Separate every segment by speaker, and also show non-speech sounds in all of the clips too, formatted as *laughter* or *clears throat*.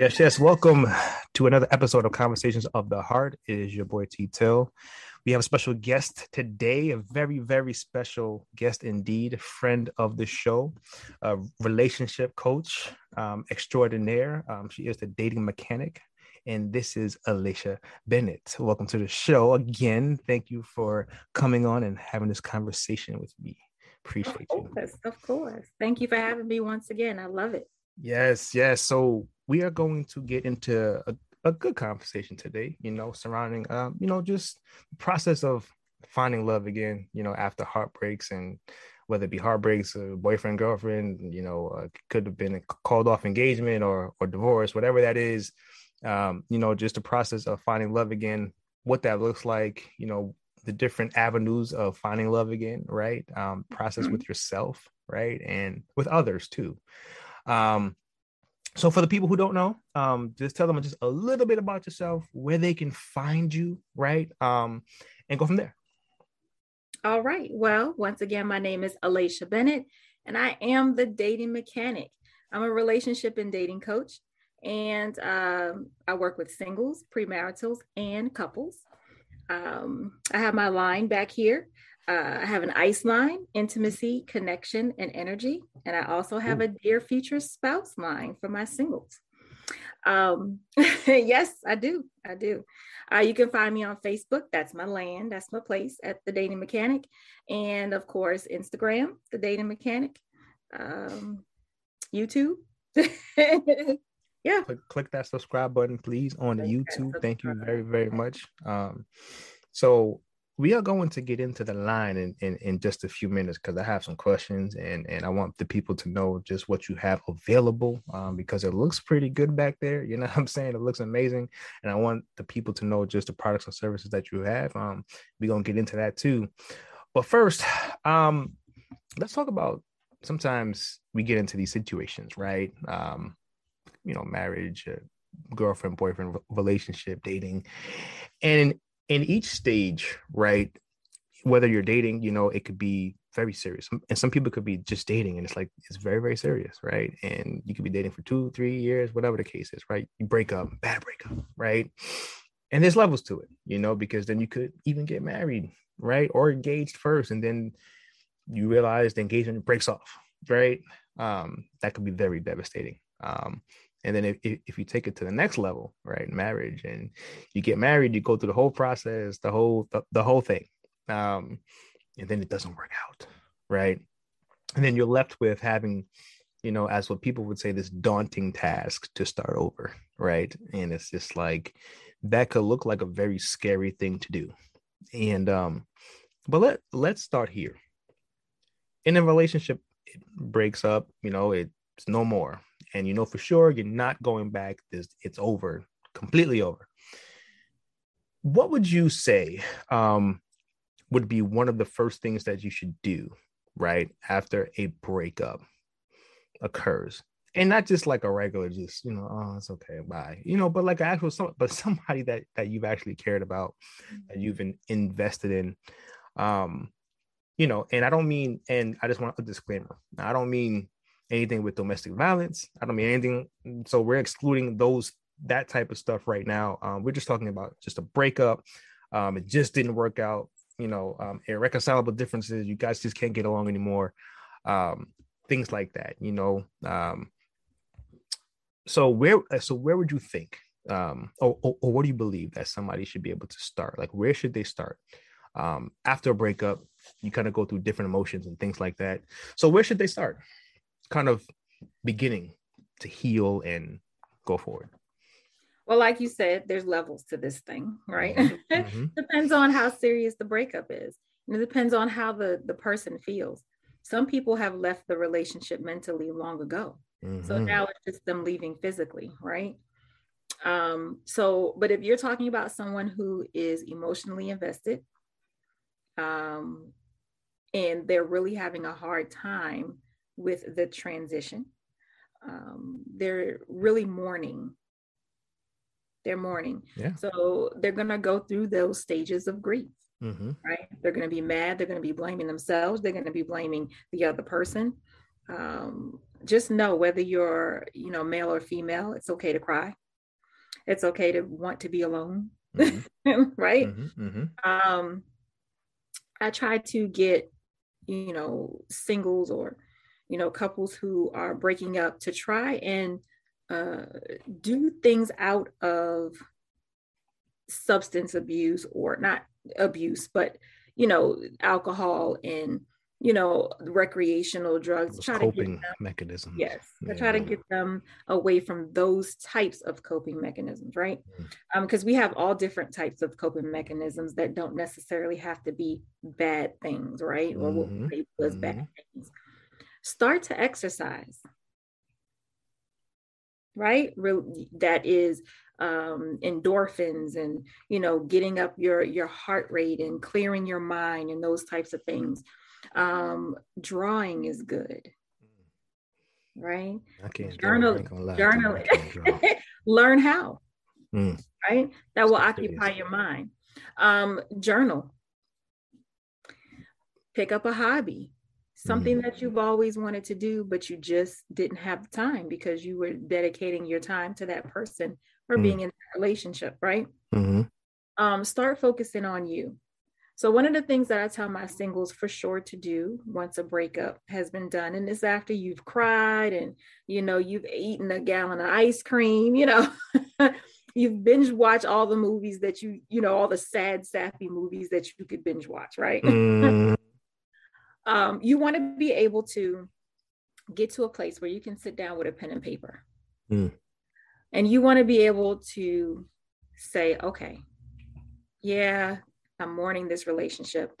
Speaker 1: Yes, yes. Welcome to another episode of Conversations of the Heart. It is your boy T Till. We have a special guest today, a very, very special guest indeed, friend of the show, a relationship coach um, extraordinaire. Um, she is the dating mechanic. And this is Alicia Bennett. Welcome to the show again. Thank you for coming on and having this conversation with me. Appreciate
Speaker 2: of course, you. Of course. Thank you for having me once again. I love it.
Speaker 1: Yes, yes. So we are going to get into a, a good conversation today, you know, surrounding, um, you know, just the process of finding love again, you know, after heartbreaks and whether it be heartbreaks, or boyfriend, girlfriend, you know, uh, could have been a called off engagement or or divorce, whatever that is. Um, you know, just the process of finding love again, what that looks like, you know, the different avenues of finding love again, right? Um, process mm-hmm. with yourself, right, and with others too. Um, so for the people who don't know, um, just tell them just a little bit about yourself, where they can find you, right? Um, and go from there.
Speaker 2: All right. Well, once again, my name is Alicia Bennett, and I am the dating mechanic. I'm a relationship and dating coach, and um, I work with singles, premaritals, and couples. Um, I have my line back here. Uh, I have an ice line, intimacy, connection, and energy. And I also have a dear future spouse line for my singles. Um, *laughs* yes, I do. I do. Uh, you can find me on Facebook. That's my land. That's my place at the Dating Mechanic. And of course, Instagram, the Dating Mechanic. Um, YouTube. *laughs* yeah.
Speaker 1: Click, click, that subscribe button, please, on click YouTube. Thank you very, very much. Um, so we are going to get into the line in, in, in just a few minutes because I have some questions and, and I want the people to know just what you have available um, because it looks pretty good back there. You know what I'm saying? It looks amazing. And I want the people to know just the products and services that you have. Um, we're going to get into that too. But first, um, let's talk about sometimes we get into these situations, right? Um, you know, marriage, uh, girlfriend, boyfriend relationship, dating. And in each stage, right? Whether you're dating, you know, it could be very serious. And some people could be just dating and it's like, it's very, very serious, right? And you could be dating for two, three years, whatever the case is, right? You break up, bad breakup, right? And there's levels to it, you know, because then you could even get married, right? Or engaged first. And then you realize the engagement breaks off, right? Um, that could be very devastating. Um, and then if, if you take it to the next level right marriage and you get married you go through the whole process the whole the, the whole thing um and then it doesn't work out right? And then you're left with having you know as what people would say this daunting task to start over right? And it's just like that could look like a very scary thing to do. And um but let let's start here. In a relationship it breaks up you know it's no more and you know for sure you're not going back. This it's over, completely over. What would you say um, would be one of the first things that you should do right after a breakup occurs? and not just like a regular just you know oh it's okay bye you know but like actual some but *laughs* somebody that that you've actually cared about that you've been invested in um you know and i don't mean and i just want a disclaimer i don't mean anything with domestic violence. I don't mean anything. So we're excluding those that type of stuff right now. Um, we're just talking about just a breakup. Um, it just didn't work out. You know, um, irreconcilable differences. You guys just can't get along anymore. Um, things like that. You know. Um, so where so where would you think, um, or, or, or what do you believe that somebody should be able to start? Like where should they start? After a breakup, you kind of go through different emotions and things like that. So where should they start? Kind of beginning to heal and go forward?
Speaker 2: Well, like you said, there's levels to this thing, right? Mm-hmm. *laughs* mm-hmm. depends on how serious the breakup is. And it depends on how the, the person feels. Some people have left the relationship mentally long ago. Mm-hmm. So now it's just them leaving physically, right? Um, so, but if you're talking about someone who is emotionally invested, um, and they're really having a hard time with the transition. Um, they're really mourning. They're mourning. Yeah. So they're going to go through those stages of grief. Mm-hmm. Right. They're going to be mad. They're going to be blaming themselves. They're going to be blaming the other person. um, just know whether you're, you know, male or female, it's okay to cry. It's okay to want to be alone, mm-hmm. *laughs* right? Mm-hmm, mm-hmm. Um, I try to get, you know, singles or, you know, couples who are breaking up to try and uh, do things out of substance abuse or not abuse, but you know, alcohol and you know, recreational drugs.
Speaker 1: Those try coping to them, mechanisms.
Speaker 2: Yes, yeah. try to get them away from those types of coping mechanisms, right? Mm-hmm. Um, because we have all different types of coping mechanisms that don't necessarily have to be bad things, right? Or what mm-hmm. we label as bad mm-hmm. things. Start to exercise, right? That is um, endorphins and you know getting up your your heart rate and clearing your mind and those types of things. Um, drawing is good. Right?
Speaker 1: I can't
Speaker 2: journal journal *laughs* learn how. Mm. right? That will occupy your mind. Um, journal. Pick up a hobby something mm. that you've always wanted to do but you just didn't have the time because you were dedicating your time to that person or mm. being in a relationship, right? Mm-hmm. Um, start focusing on you. So one of the things that I tell my singles for sure to do once a breakup has been done, and it's after you've cried and you know you've eaten a gallon of ice cream, you know, *laughs* you've binge watched all the movies that you, you know, all the sad, sappy movies that you could binge watch, right? Um, you want to be able to get to a place where you can sit down with a pen and paper. Mm. And you want to be able to say, okay, yeah, I'm mourning this relationship.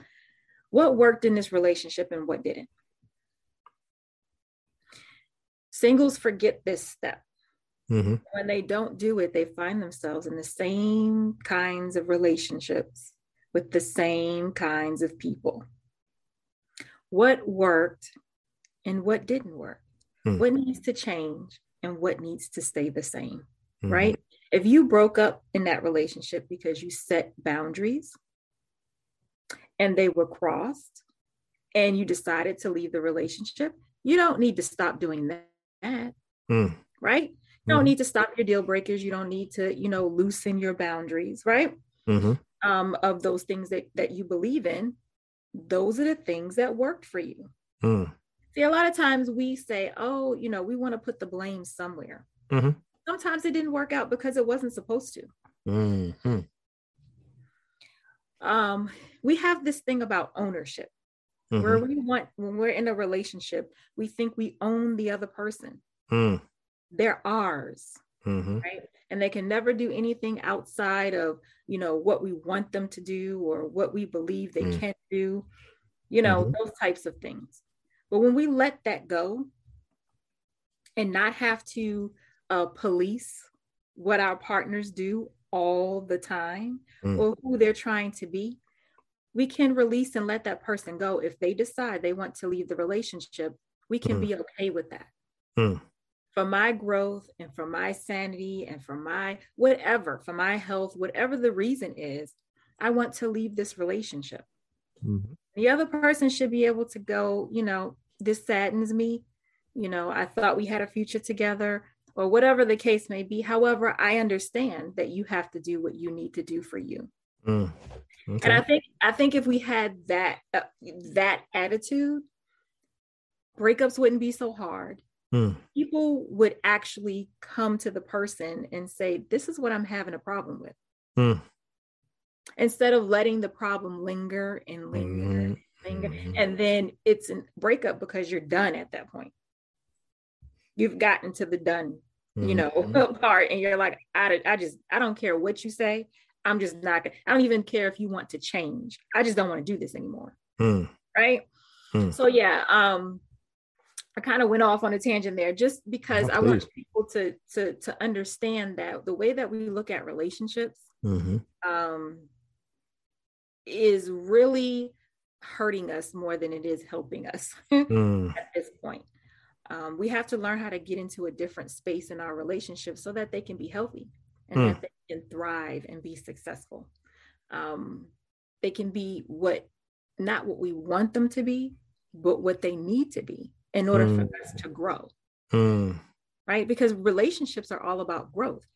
Speaker 2: What worked in this relationship and what didn't? Singles forget this step. Mm-hmm. When they don't do it, they find themselves in the same kinds of relationships with the same kinds of people. What worked and what didn't work? Mm-hmm. What needs to change? and what needs to stay the same, mm-hmm. right? If you broke up in that relationship because you set boundaries and they were crossed and you decided to leave the relationship, you don't need to stop doing that, mm. right? You don't mm-hmm. need to stop your deal breakers. You don't need to, you know, loosen your boundaries, right? Mm-hmm. Um, of those things that that you believe in. Those are the things that worked for you. Mm. See, a lot of times we say, oh, you know, we want to put the blame somewhere. Mm-hmm. Sometimes it didn't work out because it wasn't supposed to. Mm-hmm. Um, we have this thing about ownership mm-hmm. where we want, when we're in a relationship, we think we own the other person. Mm. They're ours. Mm-hmm. Right. And they can never do anything outside of, you know, what we want them to do or what we believe they mm. can do, you know, mm-hmm. those types of things. But when we let that go and not have to uh, police what our partners do all the time mm. or who they're trying to be, we can release and let that person go. If they decide they want to leave the relationship, we can mm. be okay with that. Mm. For my growth and for my sanity and for my whatever, for my health, whatever the reason is, I want to leave this relationship. Mm-hmm. The other person should be able to go, you know, this saddens me. You know, I thought we had a future together, or whatever the case may be. However, I understand that you have to do what you need to do for you. Mm, okay. And I think I think if we had that uh, that attitude, breakups wouldn't be so hard. Mm. People would actually come to the person and say, "This is what I'm having a problem with." Mm. Instead of letting the problem linger and linger mm mm-hmm. and then it's a breakup because you're done at that point you've gotten to the done mm-hmm. you know mm-hmm. *laughs* part and you're like I, I just i don't care what you say i'm just not i don't even care if you want to change i just don't want to do this anymore mm. right mm. so yeah um I kind of went off on a tangent there just because oh, I want people to to to understand that the way that we look at relationships mm-hmm. um, is really hurting us more than it is helping us *laughs* mm. at this point. Um, we have to learn how to get into a different space in our relationships so that they can be healthy and mm. that they can thrive and be successful. Um, they can be what not what we want them to be, but what they need to be in order mm. for us to grow. Mm. Right? Because relationships are all about growth.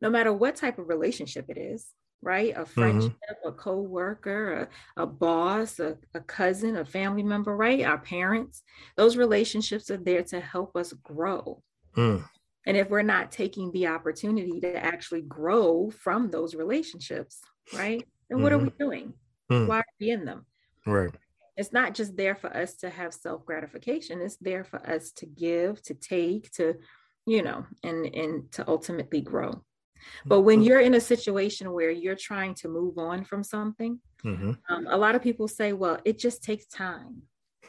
Speaker 2: No matter what type of relationship it is, right? A mm-hmm. friendship, mm-hmm. a co-worker, a, a boss, a, a cousin, a family member, right? Our parents. Those relationships are there to help us grow. Mm. And if we're not taking the opportunity to actually grow from those relationships, right? Then what mm-hmm. are we mm-hmm. doing? Mm. Why are we in them?
Speaker 1: Right.
Speaker 2: It's not just there for us to have self gratification. It's there for us to give, to take, to, you know, and and to ultimately grow. But when mm-hmm. you're in a situation where you're trying to move on from something, mm-hmm. um, a lot of people say, well, it just takes time.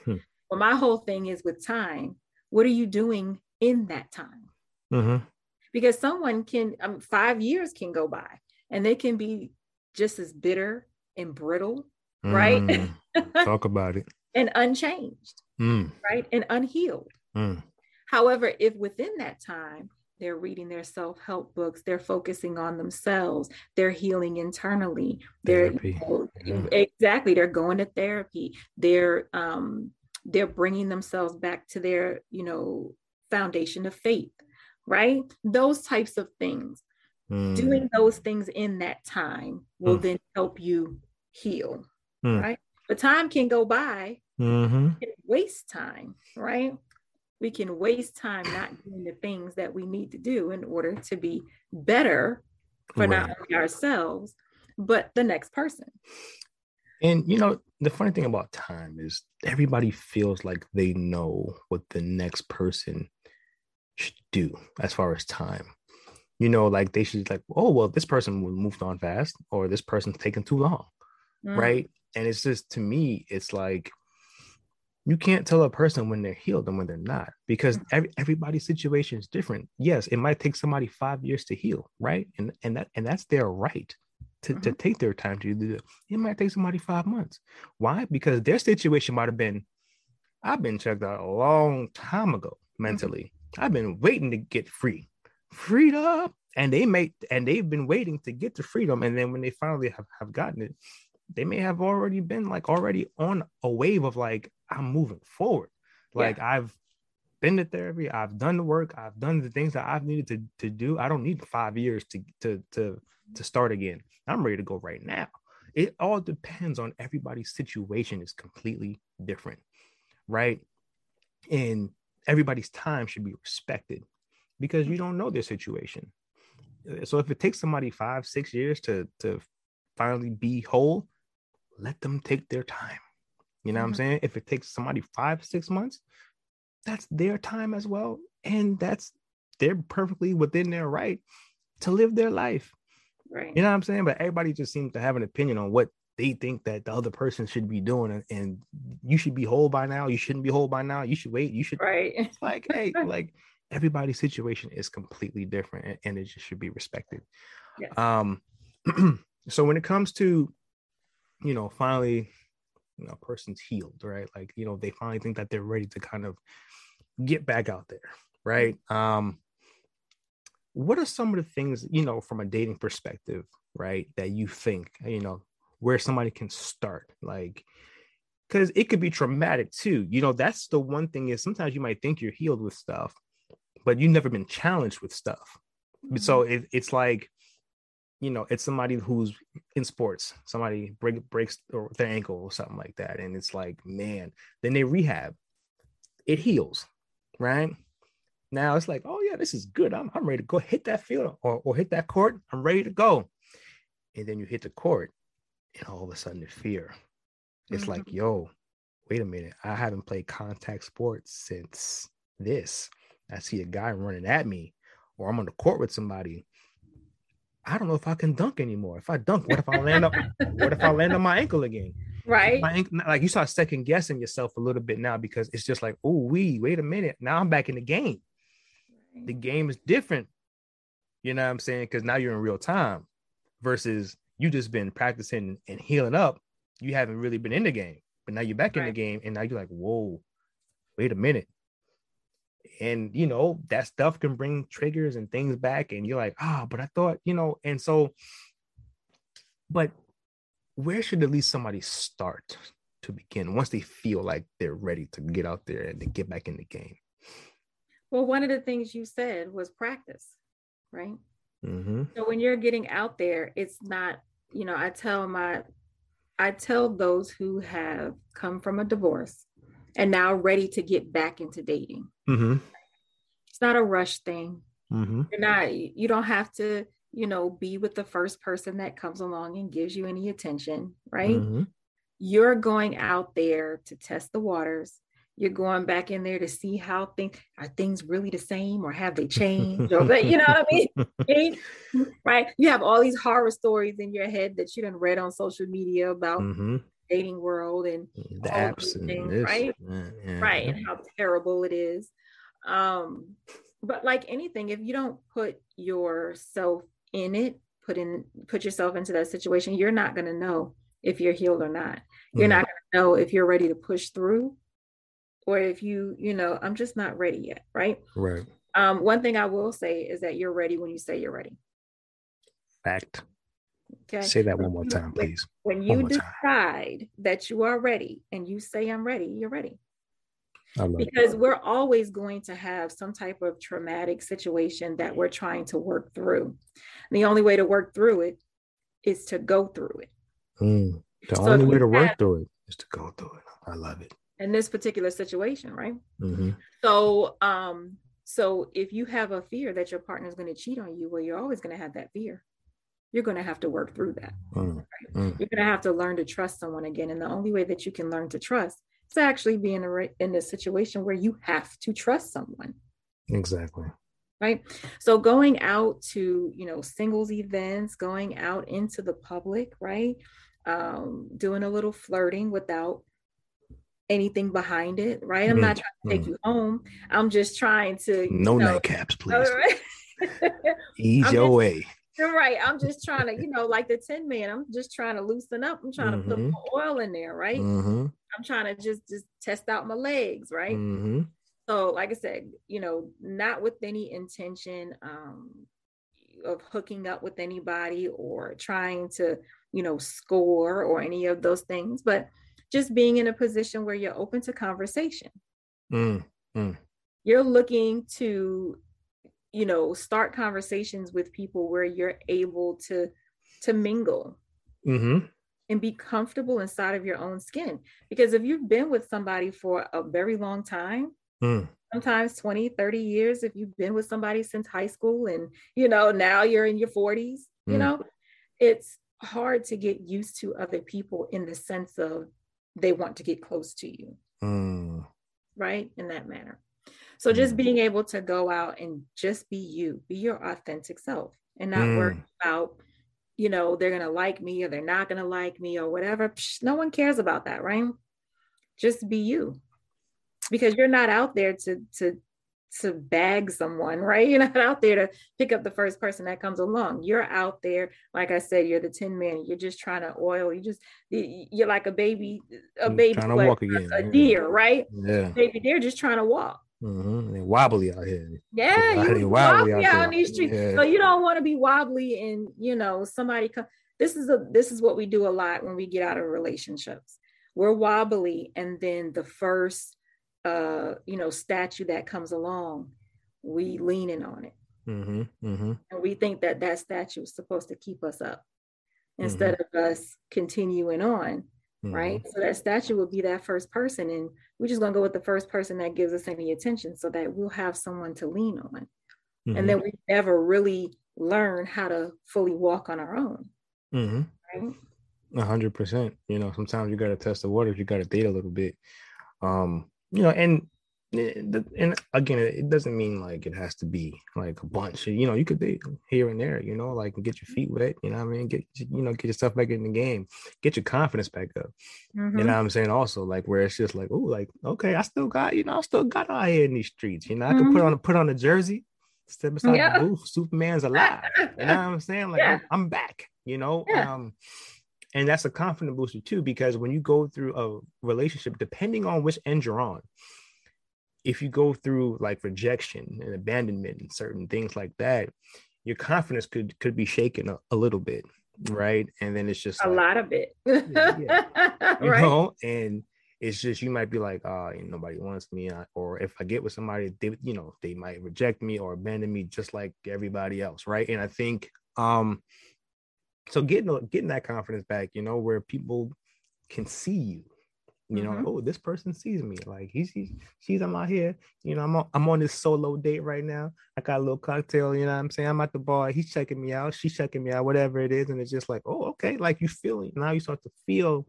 Speaker 2: Hmm. Well, my whole thing is with time, what are you doing in that time? Mm-hmm. Because someone can, um, five years can go by and they can be just as bitter and brittle, right? Mm. *laughs*
Speaker 1: Talk about it.
Speaker 2: and unchanged, mm. right? And unhealed. Mm. However, if within that time they're reading their self-help books they're focusing on themselves they're healing internally they're you know, yeah. exactly they're going to therapy they're um they're bringing themselves back to their you know foundation of faith right those types of things mm. doing those things in that time will mm. then help you heal mm. right but time can go by mm-hmm. waste time right we can waste time not doing the things that we need to do in order to be better for right. not only ourselves but the next person
Speaker 1: and you know the funny thing about time is everybody feels like they know what the next person should do as far as time you know like they should like oh well this person moved on fast or this person's taking too long mm. right and it's just to me it's like you can't tell a person when they're healed and when they're not because mm. every, everybody's situation is different yes it might take somebody five years to heal right and and that and that's their right to, mm-hmm. to take their time to do it it might take somebody five months why because their situation might have been i've been checked out a long time ago mm-hmm. mentally mm-hmm. i've been waiting to get free freed up and they may and they've been waiting to get to freedom and then when they finally have, have gotten it they may have already been like already on a wave of like I'm moving forward. Like yeah. I've been to therapy, I've done the work, I've done the things that I've needed to to do. I don't need five years to to to to start again. I'm ready to go right now. It all depends on everybody's situation is completely different, right? And everybody's time should be respected because you don't know their situation. So if it takes somebody five, six years to to finally be whole, let them take their time. You know mm-hmm. what I'm mm-hmm. saying? If it takes somebody five, six months, that's their time as well. And that's they're perfectly within their right to live their life.
Speaker 2: Right.
Speaker 1: You know what I'm saying? But everybody just seems to have an opinion on what they think that the other person should be doing and, and you should be whole by now. You shouldn't be whole by now. You should wait. You should
Speaker 2: right.
Speaker 1: It's like, *laughs* hey, like everybody's situation is completely different and, and it just should be respected. Yes. Um *clears throat* so when it comes to you know, finally, you know, a person's healed, right? Like, you know, they finally think that they're ready to kind of get back out there, right? Um, what are some of the things, you know, from a dating perspective, right, that you think, you know, where somebody can start? Like, because it could be traumatic too. You know, that's the one thing is sometimes you might think you're healed with stuff, but you've never been challenged with stuff. Mm-hmm. So it, it's like you know, it's somebody who's in sports, somebody break, breaks their ankle or something like that. And it's like, man, then they rehab, it heals, right? Now it's like, oh, yeah, this is good. I'm, I'm ready to go hit that field or, or hit that court. I'm ready to go. And then you hit the court, and all of a sudden the fear. It's mm-hmm. like, yo, wait a minute. I haven't played contact sports since this. I see a guy running at me, or I'm on the court with somebody I don't know if I can dunk anymore. If I dunk, what if I land up? what if I land on my ankle again?
Speaker 2: Right.
Speaker 1: My ankle, like you start second guessing yourself a little bit now because it's just like, oh, we wait a minute. Now I'm back in the game. The game is different. You know what I'm saying? Because now you're in real time versus you just been practicing and healing up. You haven't really been in the game, but now you're back right. in the game, and now you're like, whoa, wait a minute and you know that stuff can bring triggers and things back and you're like ah oh, but i thought you know and so but where should at least somebody start to begin once they feel like they're ready to get out there and to get back in the game?
Speaker 2: Well, one of the things you said was practice, right?
Speaker 1: Mm-hmm.
Speaker 2: So when you're getting out there, it's not, you know, I tell my, I tell those who have come from a divorce and now ready to get back into dating.
Speaker 1: Mm-hmm.
Speaker 2: It's not a rush thing.
Speaker 1: Mm-hmm.
Speaker 2: You're not, you don't have to, you know, be with the first person that comes along and gives you any attention, right?
Speaker 1: Mm-hmm.
Speaker 2: You're going out there to test the waters. You're going back in there to see how things are things really the same or have they changed? or you know what I mean? *laughs* right? You have all these horror stories in your head that you done read on social media about
Speaker 1: Mm-hmm.
Speaker 2: Dating world and
Speaker 1: The
Speaker 2: all
Speaker 1: apps and
Speaker 2: things, right?
Speaker 1: yeah,
Speaker 2: right and how terrible it is um but like anything if you don't put yourself in it put in put yourself into that situation you're not going to know if you're healed or not you're
Speaker 1: Mhm.
Speaker 2: not going to know if you're ready to push through or if you you know i'm just not ready yet right
Speaker 1: Right.
Speaker 2: um one thing i will say is that you're ready when you say you're ready
Speaker 1: Fact.
Speaker 2: Okay
Speaker 1: Say that one more time, please.
Speaker 2: when you
Speaker 1: more time.
Speaker 2: decide that you are ready and you say i'm ready you're ready
Speaker 1: love it.
Speaker 2: because we're always going to have some type of traumatic situation that we're trying to work through. And the only way to work through it is to go through it.
Speaker 1: Mm. The
Speaker 2: So
Speaker 1: only way to work
Speaker 2: have-
Speaker 1: through it is to go through it. I love it.
Speaker 2: In this particular situation, right?
Speaker 1: Mm-hmm.
Speaker 2: So, um, so if you have a fear that your partner is going to cheat on you, well, you're always going to have that fear. You're going to have to work through that.
Speaker 1: Mm. Mm.
Speaker 2: You're going to have to learn to trust someone again, and the only way that you can learn to trust is actually be in a in a situation where you have to trust someone.
Speaker 1: Exactly.
Speaker 2: right so going out to you know singles events going out into the public right um doing a little flirting without anything behind it right i'm
Speaker 1: Mm,
Speaker 2: not trying to take
Speaker 1: mm.
Speaker 2: you home i'm just trying to
Speaker 1: No
Speaker 2: you know,
Speaker 1: nightcaps, please. *laughs*
Speaker 2: right.
Speaker 1: Ease
Speaker 2: I'm
Speaker 1: your
Speaker 2: just-
Speaker 1: way.
Speaker 2: You're right. I'm just trying to, you know, like the Tin Man. I'm just trying to loosen up. I'm trying to put
Speaker 1: Mhm.
Speaker 2: more oil in there, right?
Speaker 1: Mm-hmm.
Speaker 2: I'm trying to just just test out my legs, right?
Speaker 1: Mm-hmm.
Speaker 2: so like i said you know not with any intention um of hooking up with anybody or trying to you know score or any of those things but just being in a position where you're open to conversation
Speaker 1: Mm.
Speaker 2: you're looking to you know start conversations with people where you're able to to mingle
Speaker 1: Mm-hmm.
Speaker 2: and be comfortable inside of your own skin because if you've been with somebody for a very long time
Speaker 1: Mm.
Speaker 2: sometimes 20 30 years if you've been with somebody since high school and you know now you're in your 40s you
Speaker 1: Mm.
Speaker 2: know it's hard to get used to other people in the sense of they want to get close to you
Speaker 1: Mm.
Speaker 2: right in that manner so just
Speaker 1: Mm.
Speaker 2: being able to go out and just be you be your authentic self and not worry
Speaker 1: Mm.
Speaker 2: about you know they're gonna like me or they're not gonna like me or whatever. Psh, no one cares about that right? Just be you. Because you're not out there to to to bag someone *laughs* right? You're not out there to pick up the first person that comes along. You're out there like i said you're the tin man. You're just trying to oil. You just you're like a baby a baby
Speaker 1: trying to walk again,
Speaker 2: a deer right?
Speaker 1: Yeah.
Speaker 2: baby deer just trying to walk
Speaker 1: Mm-hmm. They wobbly out here.
Speaker 2: yeah, you
Speaker 1: wobbly
Speaker 2: wobbly
Speaker 1: out
Speaker 2: out on these streets.
Speaker 1: Yeah.
Speaker 2: So you don't want to be wobbly and you know somebody come. This is a this is what we do a lot when we get out of relationships. We're wobbly, and then the first uh you know statue that comes along, we leaning on it,
Speaker 1: Mm-hmm. Mm-hmm.
Speaker 2: and we think that that statue is supposed to keep us up instead of us continuing on
Speaker 1: Mm-hmm.
Speaker 2: right? So that statue would be that first person, and we're just gonna go with the first person that gives us any attention, so that we'll have someone to lean on,
Speaker 1: Mm-hmm.
Speaker 2: and then we never really learn how to fully walk on our own,
Speaker 1: Mm-hmm.
Speaker 2: right?
Speaker 1: A hundred percent. You know, sometimes you gotta test the waters. You gotta date a little bit. Um, you know, and and again, it doesn't mean like it has to be like a bunch. You know, you could be here and there. You know, like get your feet wet. You know, what I mean, get you know, get yourself back in the game. Get your confidence back up.
Speaker 2: Mhm.
Speaker 1: You know what I'm saying? Also, like where it's just like, oh, like okay, I still got, you know, I still got out here in these streets. You know, I can put on put on a jersey, step beside
Speaker 2: Yeah.
Speaker 1: the booth. Superman's *laughs* alive. You know what I'm saying? Like
Speaker 2: Yeah.
Speaker 1: I'm, I'm back. You know,
Speaker 2: Yeah.
Speaker 1: um, and that's a confident booster too, because when you go through a relationship, depending on which end you're on, if you go through like rejection and abandonment and certain things like that, your confidence could could be shaken a, a little bit right? And then it's just
Speaker 2: a
Speaker 1: like,
Speaker 2: lot of it, yeah,
Speaker 1: yeah. *laughs* you right? know, and it's just you might be like, oh, nobody wants me, or if I get with somebody, they, you know, they might reject me or abandon me just like everybody else, right? And I think, um, so getting getting that confidence back, you know, where people can see you, you know, mm-hmm. oh, this person sees me. Like he's, he's she's I'm out here. You know, I'm on I'm on this solo date right now. I got a little cocktail, you know what I'm saying? I'm at the bar, he's checking me out, she's checking me out, whatever it is. And it's just like, oh, okay. Like you feel now you start to feel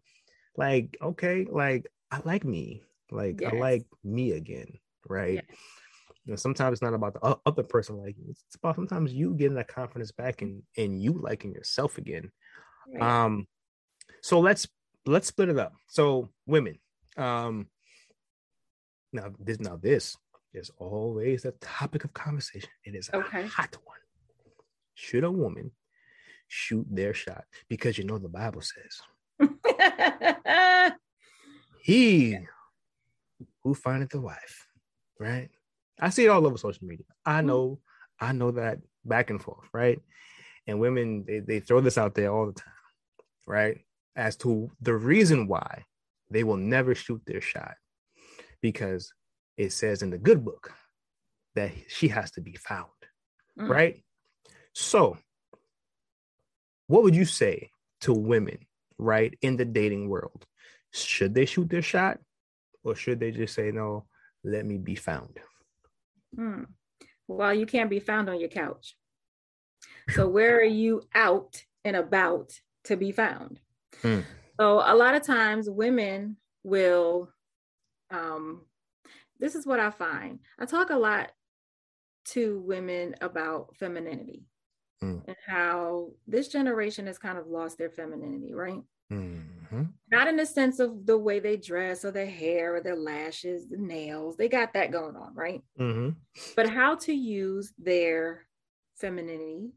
Speaker 1: like, okay, like I like me. Like yes. I like me again. Right. Yes. You know, sometimes it's not about the other person liking you. It's about sometimes you getting that confidence back and and you liking yourself again. Right. Um so let's let's split it up. So women, um, now this now this is always a topic of conversation. It is okay. a hot one. Should a woman shoot their shot? Because you know the Bible says *laughs* he who findeth a wife, right? I see it all over social media. I mm-hmm. know, I know that back and forth, right? And women they, they throw this out there all the time, right? As to the reason why they will never shoot their shot because it says in the good book that she has to be found, mm. right? So, what would you say to women, right, in the dating world? Should they shoot their shot or should they just say, no, let me be found?
Speaker 2: Hmm. Well, you can't be found on your couch. So, where are you out and about to be found? Mm. So a lot of times women will um this is what I find. I talk a lot to women about femininity mm. and how this generation has kind of lost their femininity, right? Mm-hmm. Not in the sense of the way they dress or their hair or their lashes, the nails, they got that going on, right? Mm-hmm. But how to use their femininity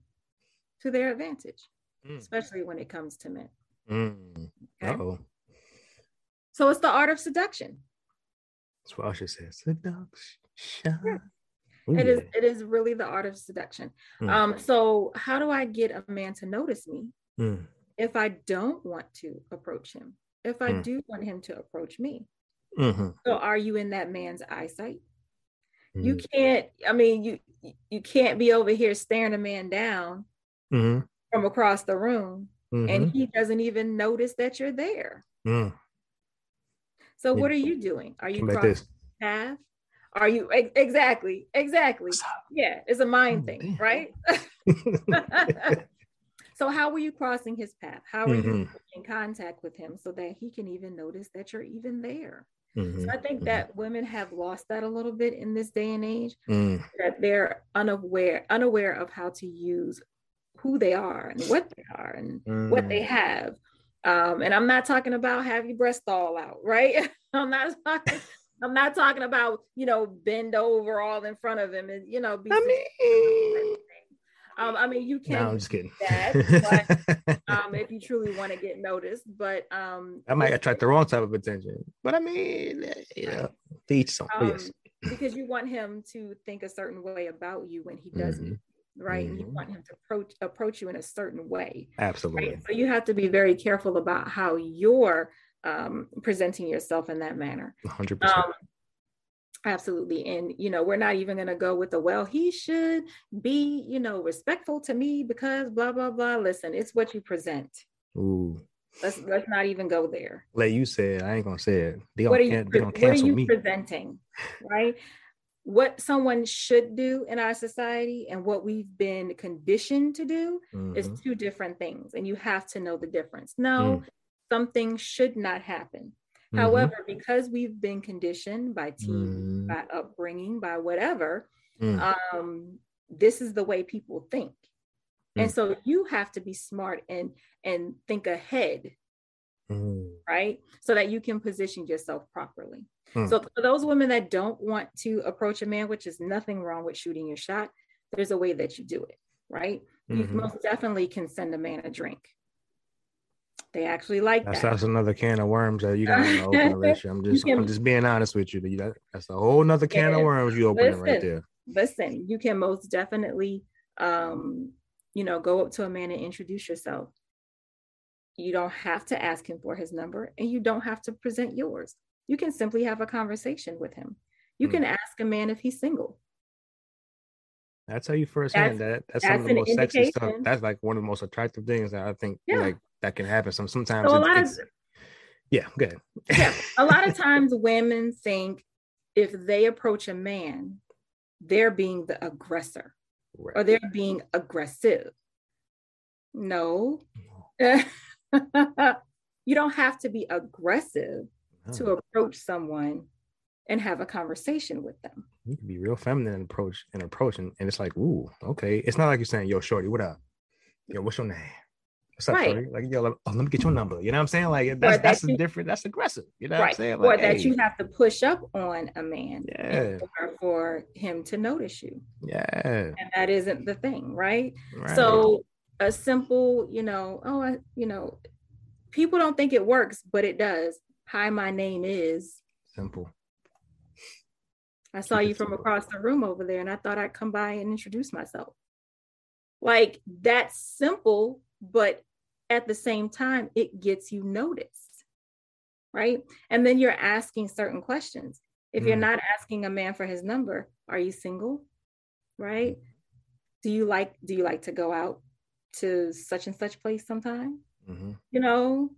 Speaker 2: to their advantage, mm. especially when it comes to men. Mm. Okay? oh So it's the art of seduction.
Speaker 1: That's what Usher says. Seduction. Yeah.
Speaker 2: Ooh, it yeah. is it is really the art of seduction. Mm. Um, so how do I get a man to notice me mm. if I don't want to approach him? If I mm. do want him to approach me. Mm-hmm. So are you in that man's eyesight? You mm. can't, I mean, you you can't be over here staring a man down mm-hmm. from across the room mm-hmm. and he doesn't even notice that you're there. Mm. So yeah. what are you doing? Are you crossing this. path? Are you exactly, exactly? Yeah, it's a mind oh, thing, damn. right? *laughs* *laughs* so how were you crossing his path? How are mm-hmm. you in contact with him so that he can even notice that you're even there? Mm-hmm. So I think mm-hmm. that women have lost that a little bit in this day and age. Mm. That they're unaware unaware of how to use who they are and what they are and mm. what they mm. have. Um, and I'm not talking about have your breast all out, right? *laughs* I'm not talking. I'm not talking about you know bend over all in front of him and you know be. I mean, *laughs* um, I mean you can. No, I'm just kidding. That, but, um, if you truly want to get noticed, but um,
Speaker 1: I might attract the wrong type of attention. But I mean, yeah, teach some. Um, yes.
Speaker 2: because you want him to think a certain way about you when he doesn't. Mm-hmm right? Mm-hmm. And you want him to approach approach you in a certain way.
Speaker 1: Absolutely.
Speaker 2: Right? So you have to be very careful about how you're um, presenting yourself in that manner. 100%. Um, absolutely. And, you know, we're not even going to go with the, well, he should be, you know, respectful to me because blah, blah, blah. Listen, it's what you present. Ooh. Let's let's not even go there.
Speaker 1: Like you said, I ain't gonna say it. They what are you, they
Speaker 2: what are you me. presenting? Right what someone should do in our society and what we've been conditioned to do mm-hmm. is two different things and you have to know the difference no mm. something should not happen mm-hmm. however because we've been conditioned by team mm. by upbringing by whatever mm. um, this is the way people think and mm. so you have to be smart and and think ahead mm. right so that you can position yourself properly Hmm. So for those women that don't want to approach a man, which is nothing wrong with shooting your shot, there's a way that you do it, right? Mm-hmm. You most definitely can send a man a drink. They actually like
Speaker 1: that's,
Speaker 2: that.
Speaker 1: That's another can of worms that you got to open, Alicia. I'm just, can, I'm just being honest with you. That, that's a whole nother can of worms you open right there.
Speaker 2: Listen, you can most definitely, um, you know, go up to a man and introduce yourself. You don't have to ask him for his number and you don't have to present yours. You can simply have a conversation with him. You mm. can ask a man if he's single.
Speaker 1: That's how you first hand that. That's, that's some of the most sexy stuff. That's like one of the most attractive things that I think yeah. like that can happen. Some sometimes so a lot of, yeah, good.
Speaker 2: yeah, a lot of *laughs* times women think if they approach a man, they're being the aggressor right. or they're being aggressive. No, *laughs* *laughs* you don't have to be aggressive no. to approach someone and have a conversation with them.
Speaker 1: You can be real feminine and approach and approach, and, and it's like, ooh, okay. It's not like you're saying, yo, shorty, what up? Yo, what's your name? What's up, right. Like, yo, let, oh, let me get your number. You know what I'm saying? Like that's that that's you, different, that's aggressive. You know right. what I'm saying?
Speaker 2: Like, or that hey. you have to push up on a man yeah. for him to notice you.
Speaker 1: Yeah.
Speaker 2: And that isn't the thing, right? right. So a simple, you know, oh, I, you know, people don't think it works, but it does. Hi, my name is
Speaker 1: simple.
Speaker 2: I saw you from across the room over there, and I thought I'd come by and introduce myself. Like that's simple, but at the same time, it gets you noticed, right? And then you're asking certain questions. If mm. you're not asking a man for his number, are you single? Right? Do you like do you like to go out to such and such place sometime? Mm-hmm. You know,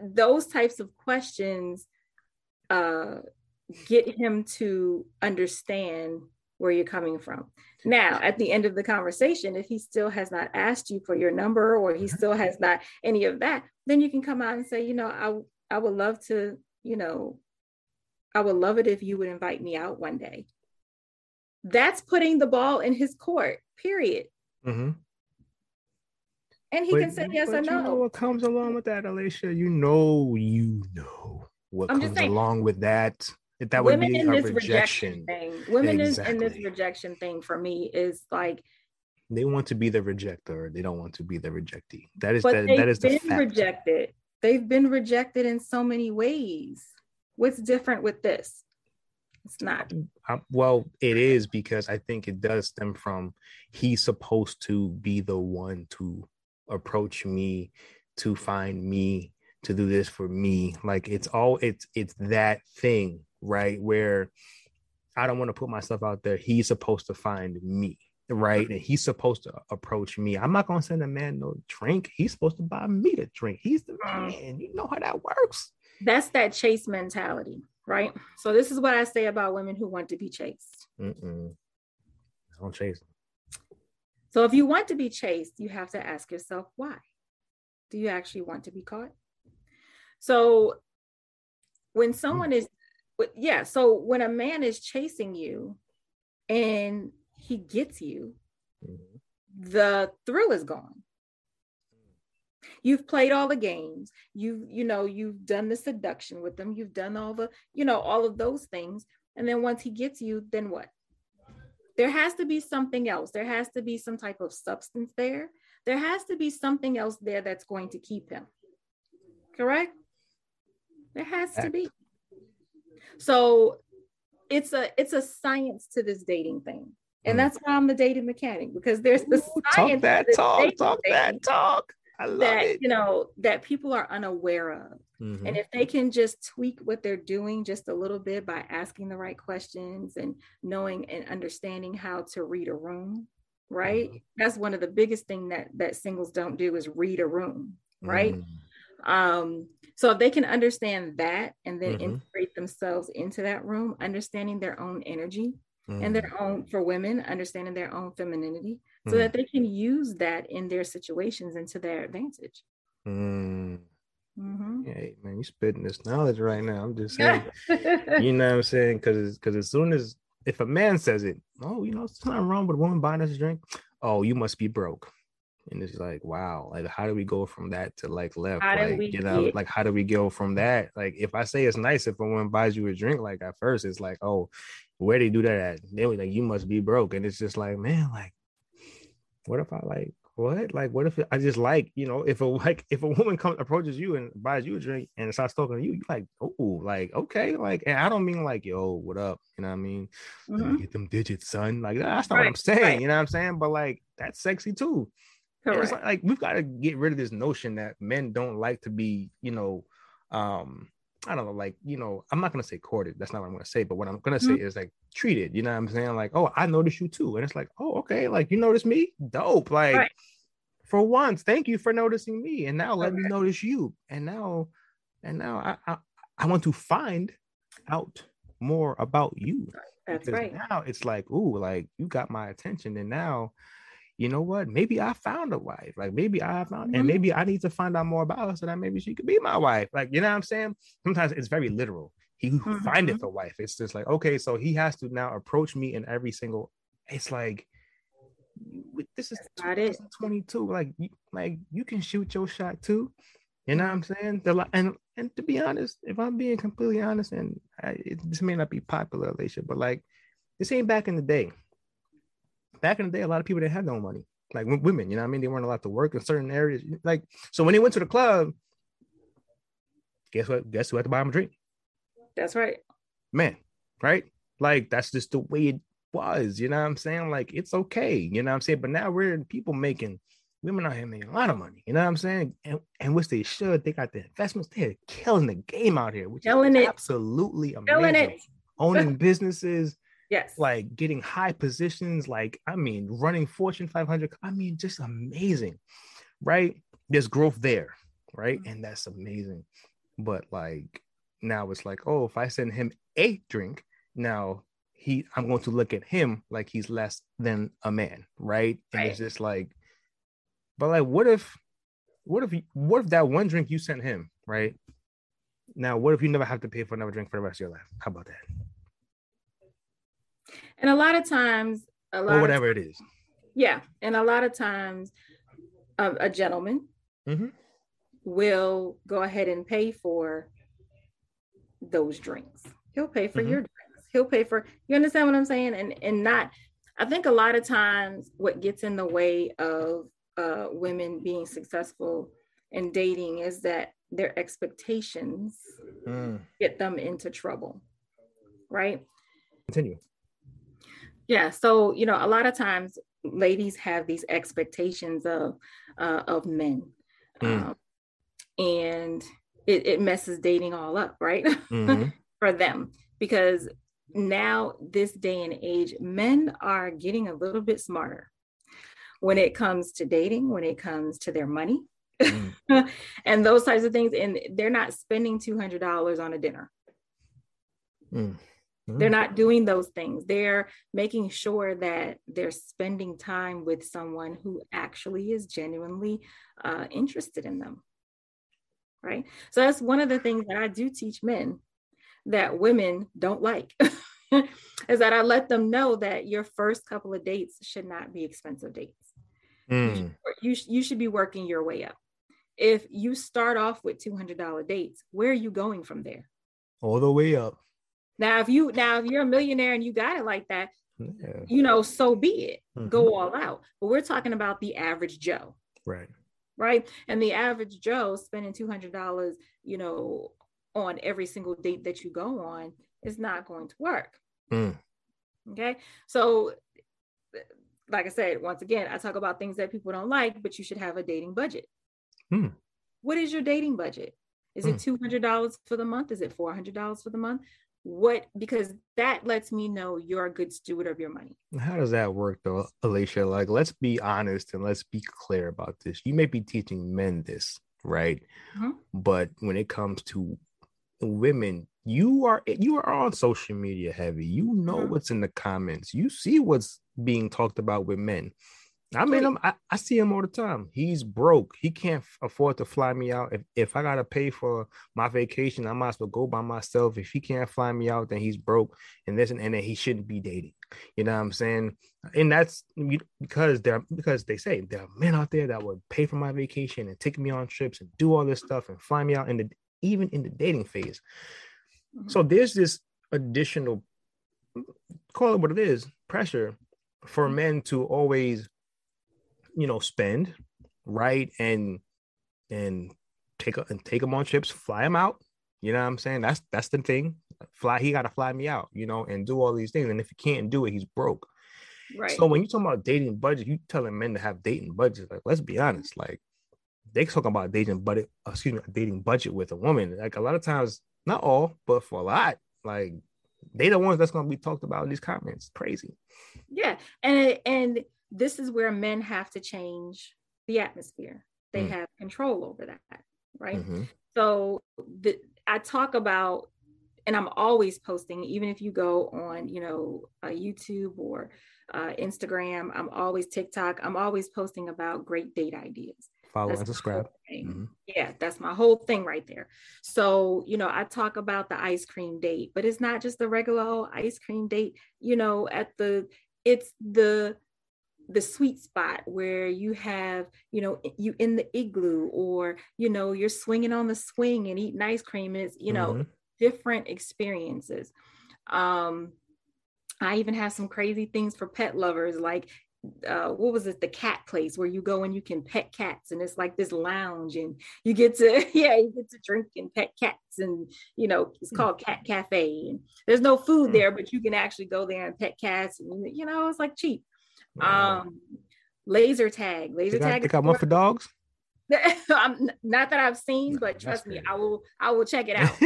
Speaker 2: those types of questions uh, get him to understand where you're coming from. Now, at the end of the conversation, if he still has not asked you for your number or he still has not any of that, then you can come out and say, you know, I I would love to, you know, I would love it if you would invite me out one day. That's putting the ball in his court, period. Mm-hmm. And he but, can say yes or no.
Speaker 1: You know what comes along with that, Alicia? You know, you know what I'm comes saying, along with that. If that would be a rejection. rejection.
Speaker 2: thing. Women exactly. in this rejection thing for me is like
Speaker 1: they want to be the rejector. They don't want to be the rejectee. That is that, that is the fact.
Speaker 2: They've been rejected. They've been rejected in so many ways. What's different with this? It's not.
Speaker 1: Uh, well, it is because I think it does stem from he's supposed to be the one to approach me, to find me, to do this for me. Like it's all it's it's that thing right? Where I don't want to put myself out there. He's supposed to find me, right? And he's supposed to approach me. I'm not gonna send a man no drink. He's supposed to buy me the drink. He's the mm. man. You know how that works.
Speaker 2: That's that chase mentality, right? So this is what I say about women who want to be chased. Mm-mm.
Speaker 1: Don't chase them.
Speaker 2: So if you want to be chased, you have to ask yourself why. Do you actually want to be caught? So when someone is yeah so when a man is chasing you and he gets you mm-hmm. the thrill is gone you've played all the games you you know you've done the seduction with them you've done all the you know all of those things and then once he gets you then what there has to be something else there has to be some type of substance there there has to be something else there that's going to keep him correct there has to be so it's a it's a science to this dating thing. And mm. that's why I'm the dating mechanic because there's the Ooh,
Speaker 1: science talk that talk, talk that talk. I love
Speaker 2: that,
Speaker 1: it.
Speaker 2: You know, that people are unaware of. Mm-hmm. And if they can just tweak what they're doing just a little bit by asking the right questions and knowing and understanding how to read a room, right? Mm-hmm. That's one of the biggest thing that that singles don't do is read a room, right? Mm-hmm. Um, so if they can understand that and then mm-hmm. integrate themselves into that room, understanding their own energy mm-hmm. and their mm. own, for women, understanding their own femininity, so mm-hmm. that they can use that in their situations and to their advantage. Mm.
Speaker 1: Mm-hmm. Hey man, you're spitting this knowledge right now. I'm just saying, *laughs* you know what I'm saying? Because because as soon as if a man says it, oh, you know, it's not wrong with a woman buying us a drink. Oh, you must be broke and it's like wow like how do we go from that to like left how like you know like how do we go from that like if i say it's nice if a woman buys you a drink like at first it's like oh where do they do that at they were like you must be broke and it's just like man like what if i like what? Like what if i just like you know if a *laughs* like if a woman comes approaches you and buys you a drink and starts talking to you you like oh like okay like and i don't mean like yo what up? You know what i mean? Mm-hmm. get them digits son. Like that's not right, what i'm saying right. you know what i'm saying? But like that's sexy too. It's like, like we've got to get rid of this notion that men don't like to be, you know, um, I don't know, like, you know, I'm not gonna say courted. That's not what I'm gonna say, but what I'm gonna mm-hmm. say is like treated, you know what I'm saying? Like, oh, I noticed you too. And it's like, oh, okay, like you noticed me? Dope. Like right. for once, thank you for noticing me. And now let okay. me notice you. And now, and now I, I I want to find out more about you.
Speaker 2: That's because right.
Speaker 1: Now it's like, ooh, like you got my attention. And now you know what? Maybe I found a wife. Like maybe I found, mm-hmm. and maybe I need to find out more about her so that maybe she could be my wife. Like you know what I'm saying? Sometimes it's very literal. He mm-hmm. findeth a wife. It's just like okay, so he has to now approach me in every single. It's like this is 2022. Like you, like you can shoot your shot too. You know what I'm saying? The, and and to be honest, if I'm being completely honest, and I, it, this may not be popular, Alicia, but like this ain't back in the day back in the day, a lot of people didn't have no money, like women. You know, I mean, they weren't allowed to work in certain areas. Like, so when they went to the club, guess what? Guess who had to buy them a drink?
Speaker 2: That's right.
Speaker 1: Man, right? Like that's just the way it was. You know what I'm saying? Like it's okay. You know what I'm saying? But now we're people making women out here making a lot of money. You know what I'm saying? And, and which they should. They got the investments. They're killing the game out here, which killing is it. absolutely amazing. Killing it. Owning *laughs* businesses,
Speaker 2: Yes.
Speaker 1: Like getting high positions, like, I mean, running Fortune 500. I mean, just amazing, right? There's growth there, right? Mm-hmm. And that's amazing. But like now it's like, oh, if I send him a drink, now he, I'm going to look at him like he's less than a man, right? And right. it's just like, but like, what if, what if, what if that one drink you sent him, right? Now, what if you never have to pay for another drink for the rest of your life? How about that?
Speaker 2: And a lot of times, a lot
Speaker 1: or whatever it is.
Speaker 2: Yeah, and a lot of times, a, a gentleman mm-hmm. will go ahead and pay for those drinks. He'll pay for mm-hmm. your drinks. He'll pay for. You understand what I'm saying? And and not. I think a lot of times, what gets in the way of uh, women being successful in dating is that their expectations mm. get them into trouble, right?
Speaker 1: Continue.
Speaker 2: Yeah. So, you know, a lot of times ladies have these expectations of uh, of men. Mm. Um, and it, it, messes dating all up, right? *laughs* Mm-hmm. For them. Because now, this day and age, men are getting a little bit smarter when it comes to dating, when it comes to their money, mm. *laughs* and those types of things. And they're not spending $200 on a dinner. Mm. They're not doing those things. They're making sure that they're spending time with someone who actually is genuinely uh, interested in them. Right. So that's one of the things that I do teach men that women don't like *laughs* is that I let them know that your first couple of dates should not be expensive dates. Mm. You, you should be working your way up. If you start off with $200 dates, where are you going from there?
Speaker 1: All the way up.
Speaker 2: Now, if you now if you're a millionaire and you got it like that, yeah. you know, so be it. Mm-hmm. Go all out. But we're talking about the average Joe.
Speaker 1: Right.
Speaker 2: Right. And the average Joe spending two hundred dollars, you know, on every single date that you go on is not going to work. Mm. Okay. So like I said, once again, I talk about things that people don't like, but you should have a dating budget. Mm. What is your dating budget? Is mm. it $200 for the month? Is it $400 for the month? What because that lets me know you're a good steward of your money.
Speaker 1: How does that work though alicia? Like let's be honest and let's be clear about this. You may be teaching men this right? Mm-hmm. but when it comes to women you are you are on social media heavy. You know mm-hmm. what's in the comments. You see what's being talked about with men I mean, him, I, I see him all the time. He's broke. He can't afford to fly me out. If, if I got to pay for my vacation, I might as well go by myself. If he can't fly me out, then he's broke. And this and, and then he shouldn't be dating. You know what I'm saying? And that's because there because they say there are men out there that would pay for my vacation and take me on trips and do all this stuff and fly me out in the even in the dating phase. Mm-hmm. So there's this additional call it what it is pressure for mm-hmm. men to always you know spend right and and take a, and take them on trips fly them out you know what i'm saying that's that's the thing fly he got to fly me out you know and do all these things and if he can't do it he's broke Right. So when you talk about dating budget, you telling men to have dating budgets. Like, let's be honest, like they talk about dating budget, excuse me, dating budget with a woman. Like a lot of times, not all, but for a lot, like they the ones that's gonna be talked about in these comments. Crazy.
Speaker 2: Yeah, and and this is where men have to change the atmosphere. They mm. have control over that, right? Mm-hmm. So the, I talk about, and I'm always posting, even if you go on, you know, uh, YouTube or uh, Instagram, I'm always TikTok, I'm always posting about great date ideas.
Speaker 1: Follow that's and subscribe.
Speaker 2: Mm-hmm. Yeah, that's my whole thing right there. So, you know, I talk about the ice cream date, but it's not just the regular ice cream date, you know, at the, it's the, the sweet spot where you have you know you in the igloo or you know you're swinging on the swing and eating ice cream and it's you know mm-hmm. different experiences um i even have some crazy things for pet lovers like uh, what was it the cat place where you go and you can pet cats and it's like this lounge and you get to *laughs* yeah you get to drink and pet cats and you know it's hmm. called cat cafe and there's no food hmm. there but you can actually go there and pet cats and you know it's like cheap um, laser tag. Laser
Speaker 1: they
Speaker 2: got, tag.
Speaker 1: They got one for dogs. *laughs*
Speaker 2: I'm not that I've seen, but trust me, I will. I will check it out.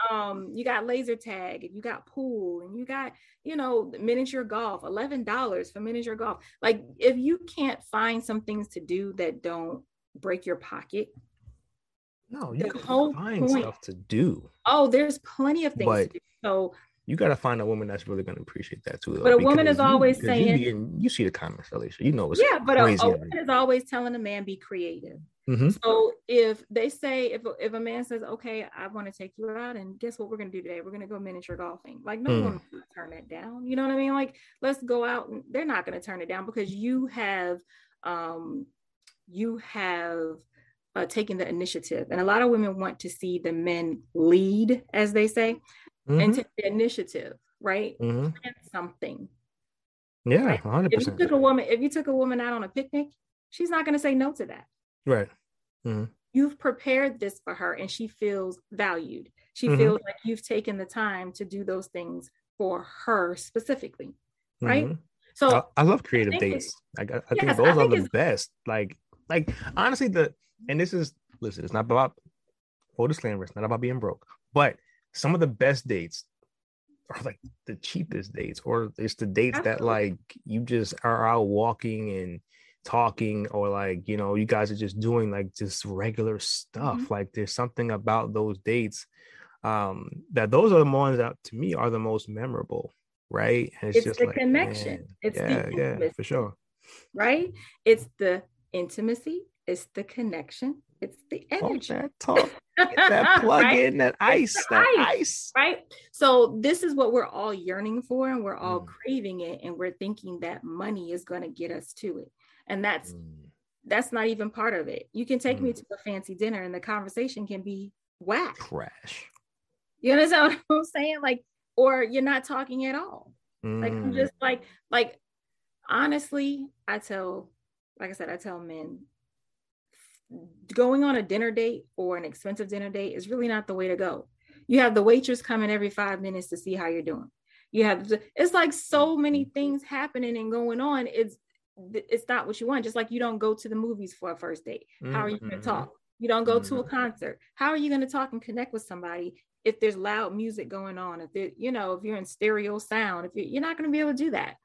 Speaker 2: *laughs* um, you got laser tag, and you got pool, and you got you know miniature golf. Eleven dollars for miniature golf. Like if you can't find some things to do that don't break your pocket,
Speaker 1: no, you can find point, stuff to do.
Speaker 2: Oh, there's plenty of things. But so
Speaker 1: you got to find a woman that's really going to appreciate that too.
Speaker 2: But a woman is always saying,
Speaker 1: you, you, see the comments, Alicia. You know,
Speaker 2: it's yeah. But a, a woman is always telling a man be creative. Mm-hmm. So if they say, if if a man says, "Okay, I want to take you out," and guess what we're going to do today? We're going to go miniature golfing. Like no mm. one will turn that down. You know what I mean? Like let's go out. And they're not going to turn it down because you have, um, you have uh, taken the initiative. And a lot of women want to see the men lead, as they say mm-hmm. and take the initiative, right? Mm-hmm. something.
Speaker 1: Yeah, right? 100%.
Speaker 2: If you took a woman, if you took a woman out on a picnic, she's not going to say no to that.
Speaker 1: Right. Mm-hmm.
Speaker 2: You've prepared this for her and she feels valued. She mm-hmm. feels like you've taken the time to do those things for her specifically. Right. Mm-hmm. So
Speaker 1: I, I, love creative I dates. I, I yes, think those think are the best. Like, like honestly, the and this is listen, it's not about full disclaimer, it's not about being broke, but some of the best dates are like the cheapest dates, or it's the dates Absolutely. that like you just are out walking and talking, or like you know, you guys are just doing like just regular stuff. Mm-hmm. Like there's something about those dates um that those are the ones that to me are the most memorable right
Speaker 2: and it's, it's just the like, connection man, it's
Speaker 1: yeah the yeah for sure
Speaker 2: right it's the intimacy it's the connection it's the energy.
Speaker 1: Talk that, talk. Get that *laughs* plug right? in, that ice, that ice, ice,
Speaker 2: Right. So this is what we're all yearning for, and we're all mm. craving it, and we're thinking that money is going to get us to it. And that's mm. that's not even part of it. You can take mm. me to a fancy dinner, and the conversation can be whack.
Speaker 1: Crash.
Speaker 2: You understand what *laughs* I'm saying? Like, or you're not talking at all. Like I'm mm. just like, like honestly, I tell, like I said, I tell men going on a dinner date or an expensive dinner date is really not the way to go. You have the waitress coming every five minutes to see how you're doing. You have it's like so many things happening and going on. It's it's not what you want. Just like you don't go to the movies for a first date. How are you going to mm-hmm. talk? You don't go mm-hmm. to a mm-hmm. concert. How are you going to talk and connect with somebody if there's loud music going on? If you know, if you're in stereo sound, if you're, you're not going to be able to do that.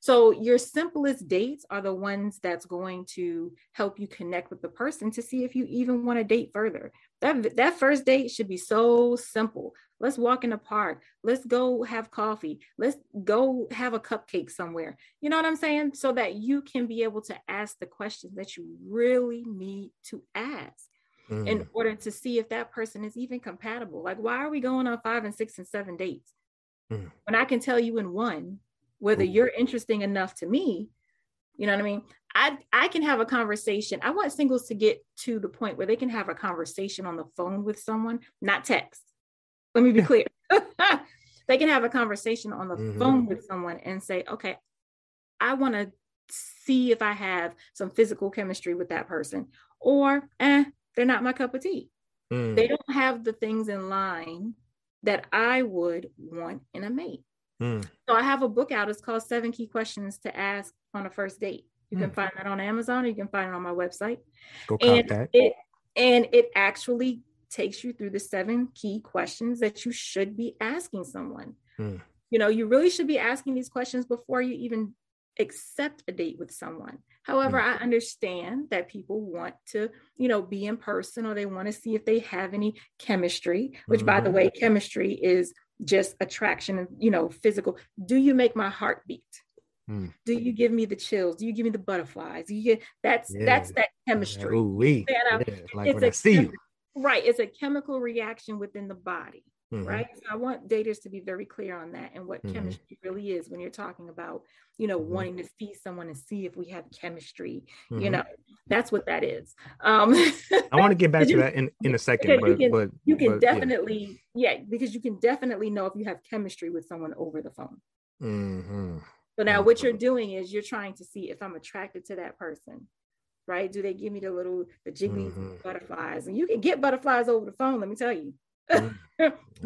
Speaker 2: So your simplest dates are the ones that's going to help you connect with the person to see if you even want to date further. That that first date should be so simple. Let's walk in the park. Let's go have coffee. Let's go have a cupcake somewhere. You know what I'm saying? So that you can be able to ask the questions that you really need to ask. Mm. in order to see if that person is even compatible. Like, why are we going on five and six and seven dates? Mm. When I can tell you in one whether you're interesting enough to me you know what i mean? I i can have a conversation. I want singles to get to the point where they can have a conversation on the phone with someone not text. Let me be *laughs* clear. *laughs* They can have a conversation on the mm-hmm. phone with someone and say okay i want to see if i have some physical chemistry with that person or eh they're not my cup of tea. Mm. they don't have the things in line that i would want in a mate Mm. So I have a book out. It's called Seven Key Questions to Ask on a First Date. You mm. can find that on Amazon or you can find it on my website. Go and contact. It, and it actually takes you through the seven key questions that you should be asking someone. Mm. You know, you really should be asking these questions before you even accept a date with someone. However, mm-hmm. I understand that people want to, you know, be in person or they want to see if they have any chemistry, which mm-hmm. by the mm-hmm. way, chemistry is just attraction and, you know, physical. Do you make my heart beat? Mm. Do you give me the chills? Do you give me the butterflies? Do you get that's yeah. that's that chemistry. Ooh, yeah, like when I see you. Right. It's a chemical reaction within the body. Mm-hmm. Right. So I want daters to be very clear on that and what mm-hmm. chemistry really is when you're talking about, you know, mm-hmm. wanting to see someone and see if we have chemistry. You mm-hmm. know, that's what that is. Um,
Speaker 1: I want to get back to that in, in a *laughs* second, but
Speaker 2: you can,
Speaker 1: but,
Speaker 2: you can
Speaker 1: but,
Speaker 2: definitely, yeah. yeah. because you can definitely know if you have chemistry with someone over the phone. Mm-hmm. So now what you're doing is you're trying to see if I'm attracted to that person right? Do they give me the little the jiggly mm-hmm. butterflies? And you can get butterflies over the phone, let me tell you. *laughs*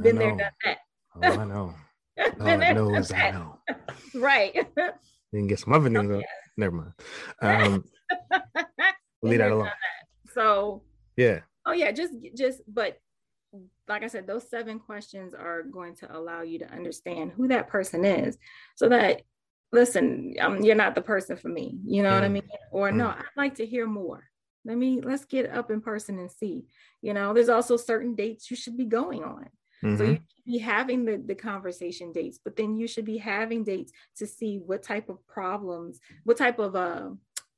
Speaker 2: Been there, done that.
Speaker 1: Oh, I know. *laughs* Lord knows I know. *laughs*
Speaker 2: right. You
Speaker 1: can get some other things. Oh, yeah. Never mind. Um, leave that alone.
Speaker 2: That. So
Speaker 1: yeah.
Speaker 2: Oh yeah, just just but like I said, those seven questions are going to allow you to understand who that person is, so that listen, um, you're not the person for me. You know mm. what I mm. mean? Or mm. no, I'd like to hear more. Let me let's get up in person and see. You know, there's also certain dates you should be going on. Mm-hmm. So you should be having the, the conversation dates, but then you should be having dates to see what type of problems, what type of uh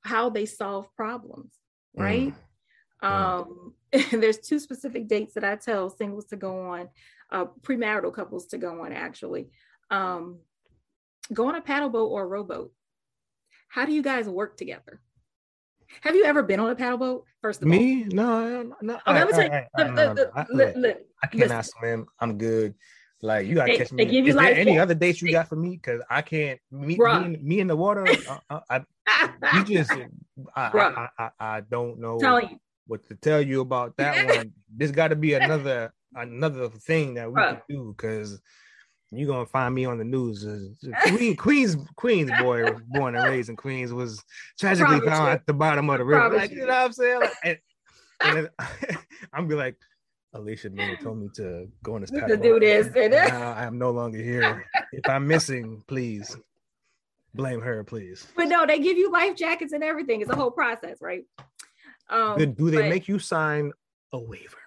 Speaker 2: how they solve problems, right? Mm. Um, *laughs* there's two specific dates that I tell singles to go on, uh, premarital couples to go on actually. Um, go on a paddle boat or a rowboat. How do you guys work together? Have you ever been on a paddle boat? First of
Speaker 1: me, all, me no, no. Oh, I, I, I, cannot swim. I'm good. Like you gotta they, catch me. Is there any other dates you got for me? Because I can't. Me, me, me, in the water. uh, uh, I, you *laughs* just. I, I, I, don't know what to tell you about that *laughs* one. There's got to be another another thing that we Bruh. can do because you're gonna find me on the news. *laughs* Queen, Queens, Queens boy, born and raised in Queens, was tragically Promise found you. at the bottom of the river. Like, you know what I'm saying? Like, and, and *laughs* I'm be like, Alicia Miller told me to go on this
Speaker 2: to do this.
Speaker 1: now I am no longer here. if I'm missing, please blame her, please.
Speaker 2: But no, they give you life jackets and everything. It's a whole process, right?
Speaker 1: Um, do, do they but, make you sign a waiver?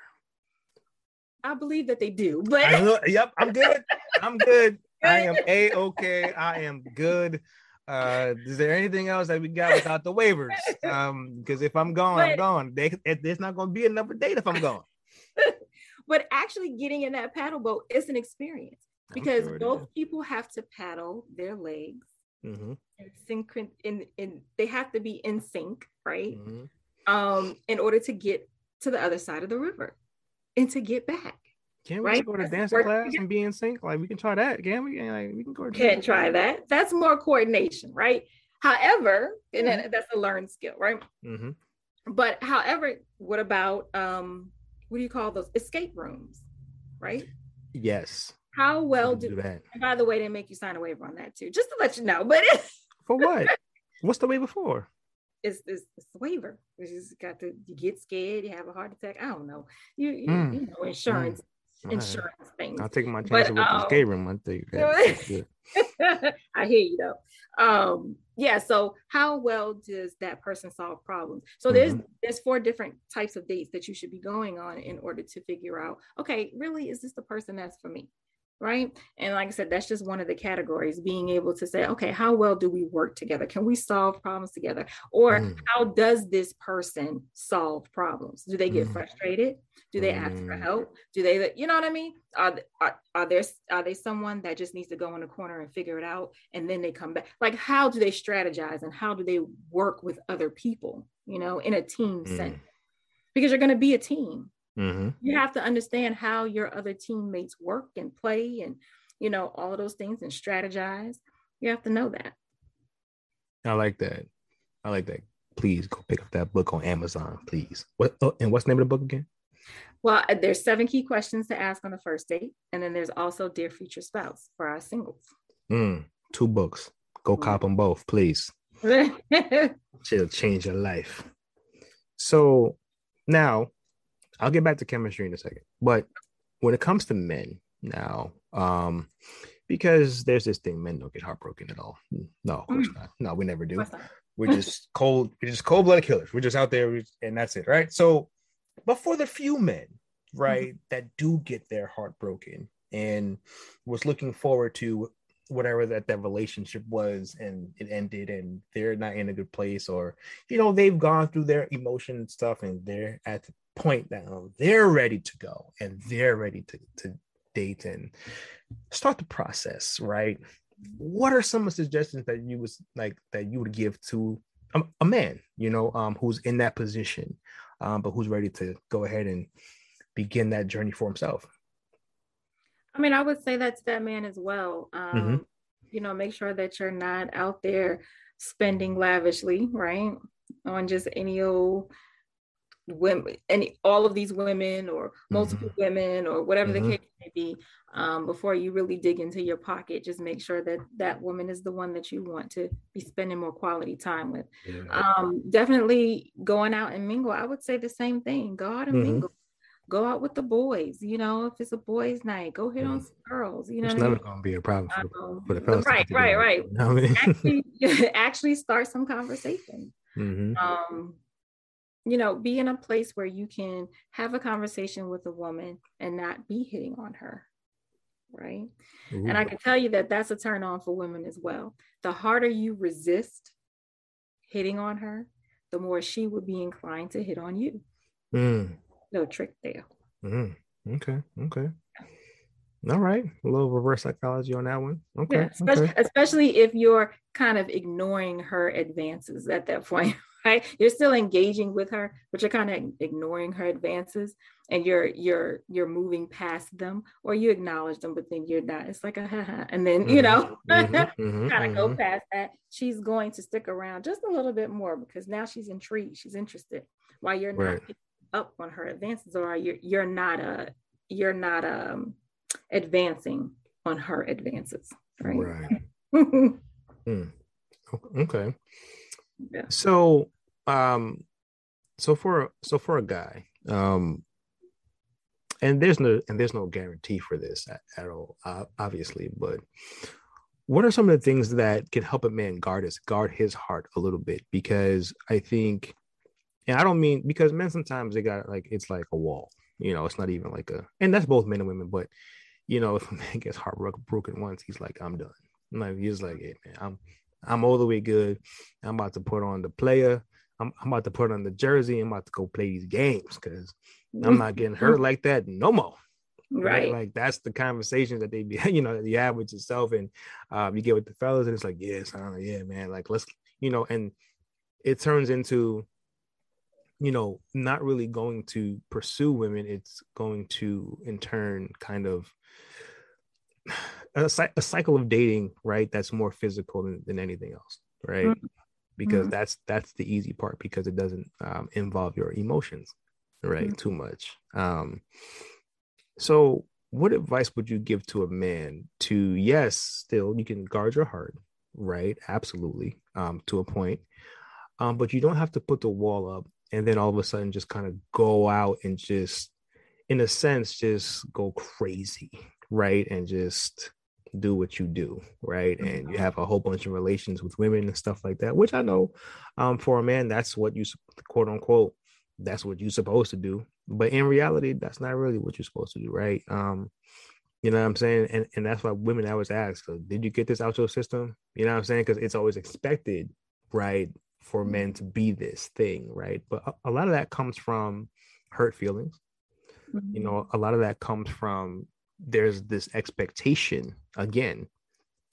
Speaker 2: I believe that they do, but
Speaker 1: know, yep, I'm good. I'm good. *laughs* I am a okay. I am good. Uh, is there anything else that we got without the waivers? Um, because if I'm gone, but, I'm gone. They, there's not going to be another date if I'm gone. *laughs*
Speaker 2: but actually, getting in that paddle boat is an experience because sure both people have to paddle their legs mm-hmm. in sync. In, in they have to be in sync, right? Mm-hmm. Um, in order to get to the other side of the river and to get back.
Speaker 1: Can we right? go to dance class and be in sync? Like we can try that. Can we? Like, we can go.
Speaker 2: Can't try that. That's more coordination, right? However, and mm-hmm. that's a learned skill, right? Mm-hmm. But however, what about um, what do you call those escape rooms, right?
Speaker 1: Yes.
Speaker 2: How well do, do that? And by the way, they make you sign a waiver on that too, just to let you know. But
Speaker 1: for what? What's the waiver for?
Speaker 2: It's, it's, waiver. You just got to you get scared, you have a heart attack. I don't know. You you, mm. you know insurance. Mm. Insurance right. things.
Speaker 1: I'll take my chance with um, the skate room. I think
Speaker 2: I hear you though. Um, yeah. So how well does that person solve problems? So there's mm-hmm. there's four different types of dates that you should be going on in order to figure out. Okay, really, is this the person that's for me? Right? And like I said, that's just one of the categories being able to say, okay, how well do we work together? Can we solve problems together? Or mm. how does this person solve problems? Do they get mm. frustrated? Do they mm. ask for mm. help? Do they, you know what I mean? Are, are, are there, are they someone that just needs to go in the corner and figure it out and then they come back? Like, how do they strategize and how do they work with other people, you know, in a team sense? Mm. Because you're going to be a team Mm-hmm. You have to understand how your other teammates work and play and, you know, all of those things and strategize. You have to know that.
Speaker 1: I like that. I like that. Please go pick up that book on Amazon, please. What oh, and what's the name of the book again?
Speaker 2: Well, uh, there's seven key questions to ask on the first date, and then there's also dear future spouse for our singles.
Speaker 1: Mm, two books. Go mm. cop them both, please. *laughs* She'll change your life. So now I'll get back to chemistry in a second. But when it comes to men now, um, because there's this thing, men don't get heartbroken at all. No, of course mm. not. No, we never do. We're just *laughs* cold, we're just cold-blooded killers. We're just out there and that's it, right? So, but for the few men, right, mm-hmm. that do get their heart broken and was looking forward to whatever that that relationship was and it ended and they're not in a good place or you know they've gone through their emotion stuff and they're at point that oh, they're ready to go and they're ready to, to date and start the process right what are some of the suggestions that you was like that you would give to a, a man you know um who's in that position um but who's ready to go ahead and begin that journey for himself
Speaker 2: I mean, I would say that to that man as well. Um, mm-hmm. You know, make sure that you're not out there spending lavishly, right? On just any old women, any all of these women or multiple mm-hmm. women or whatever mm-hmm. the case may be. Um, before you really dig into your pocket, just make sure that that woman is the one that you want to be spending more quality time with. Yeah. Um, definitely going out and mingle. I would say the same thing. Go out and mm-hmm. mingle go out with the boys. You know, if it's a boys' night, go hit on some girls. You know,
Speaker 1: it's never I mean? to be a problem for, um, for the fellas.
Speaker 2: Right, right, right. You know I mean? actually, *laughs* actually, start some conversation. *laughs* Mm-hmm. Um, you know, be in a place where you can have a conversation with a woman and not be hitting on her. Right. Ooh. And I can tell you that that's a turn on for women as well. The harder you resist hitting on her, the more she would be inclined to hit on you. Mm no trick there.
Speaker 1: Mm, okay. Okay. All right. A little reverse psychology on that one. Okay. Yeah,
Speaker 2: especially,
Speaker 1: okay.
Speaker 2: especially if you're kind of ignoring her advances at that point, right? You're still engaging with her, but you're kind of ignoring her advances and you're you're you're moving past them or you acknowledge them, but then you're not. It's like a haha. *laughs* And then, mm-hmm. you know, mm-hmm. *laughs* mm-hmm. kind of go mm-hmm. past that. She's going to stick around just a little bit more because now she's intrigued. She's interested while you're not right up on her advances or you're you're not a uh, you're not um advancing on her advances right, right. *laughs*
Speaker 1: mm. okay yeah. so um so for so for a guy um and there's no and there's no guarantee for this at, at all uh, obviously but what are some of the things that can help a man guard his guard his heart a little bit because i think and I don't mean because men sometimes they got like it's like a wall. You know, it's not even like a and that's both men and women, but you know, *laughs* if a man gets heartbroken once, he's like, I'm done. like he's like, hey man, I'm I'm all the way good. I'm about to put on the player. I'm, I'm about to put on the jersey. I'm about to go play these games because I'm not getting hurt like that no more. Right. right. Like that's the conversation that they be, *laughs* you know, you have with yourself and um, you get with the fellas, and it's like, yes, I don't know, yeah, man. Like let's, you know, and it turns into you know, not really going to pursue women, it's going to, in turn, kind of *sighs* a, a cycle of dating, right? That's more physical than, than anything else, right? Mm-hmm. Because mm-hmm. that's that's the easy part because it doesn't um, involve your emotions, right? Mm-hmm. Too much. Um, so, what advice would you give to a man to yes, still you can guard your heart, right? Absolutely, um, to a point, um, but you don't have to put the wall up and then all of a sudden just kind of go out and just in a sense just go crazy right and just do what you do right and you mm-hmm. have a whole bunch of relations with women and stuff like that which i know um, for a man that's what you quote unquote that's what you're supposed to do but in reality that's not really what you're supposed to do right um you know what i'm saying and, and that's why women always ask did you get this out your system you know what i'm saying because it's always expected right for men to be this thing, right? But a, a lot of that comes from hurt feelings. Mm-hmm. You know, a lot of that comes from there's this expectation again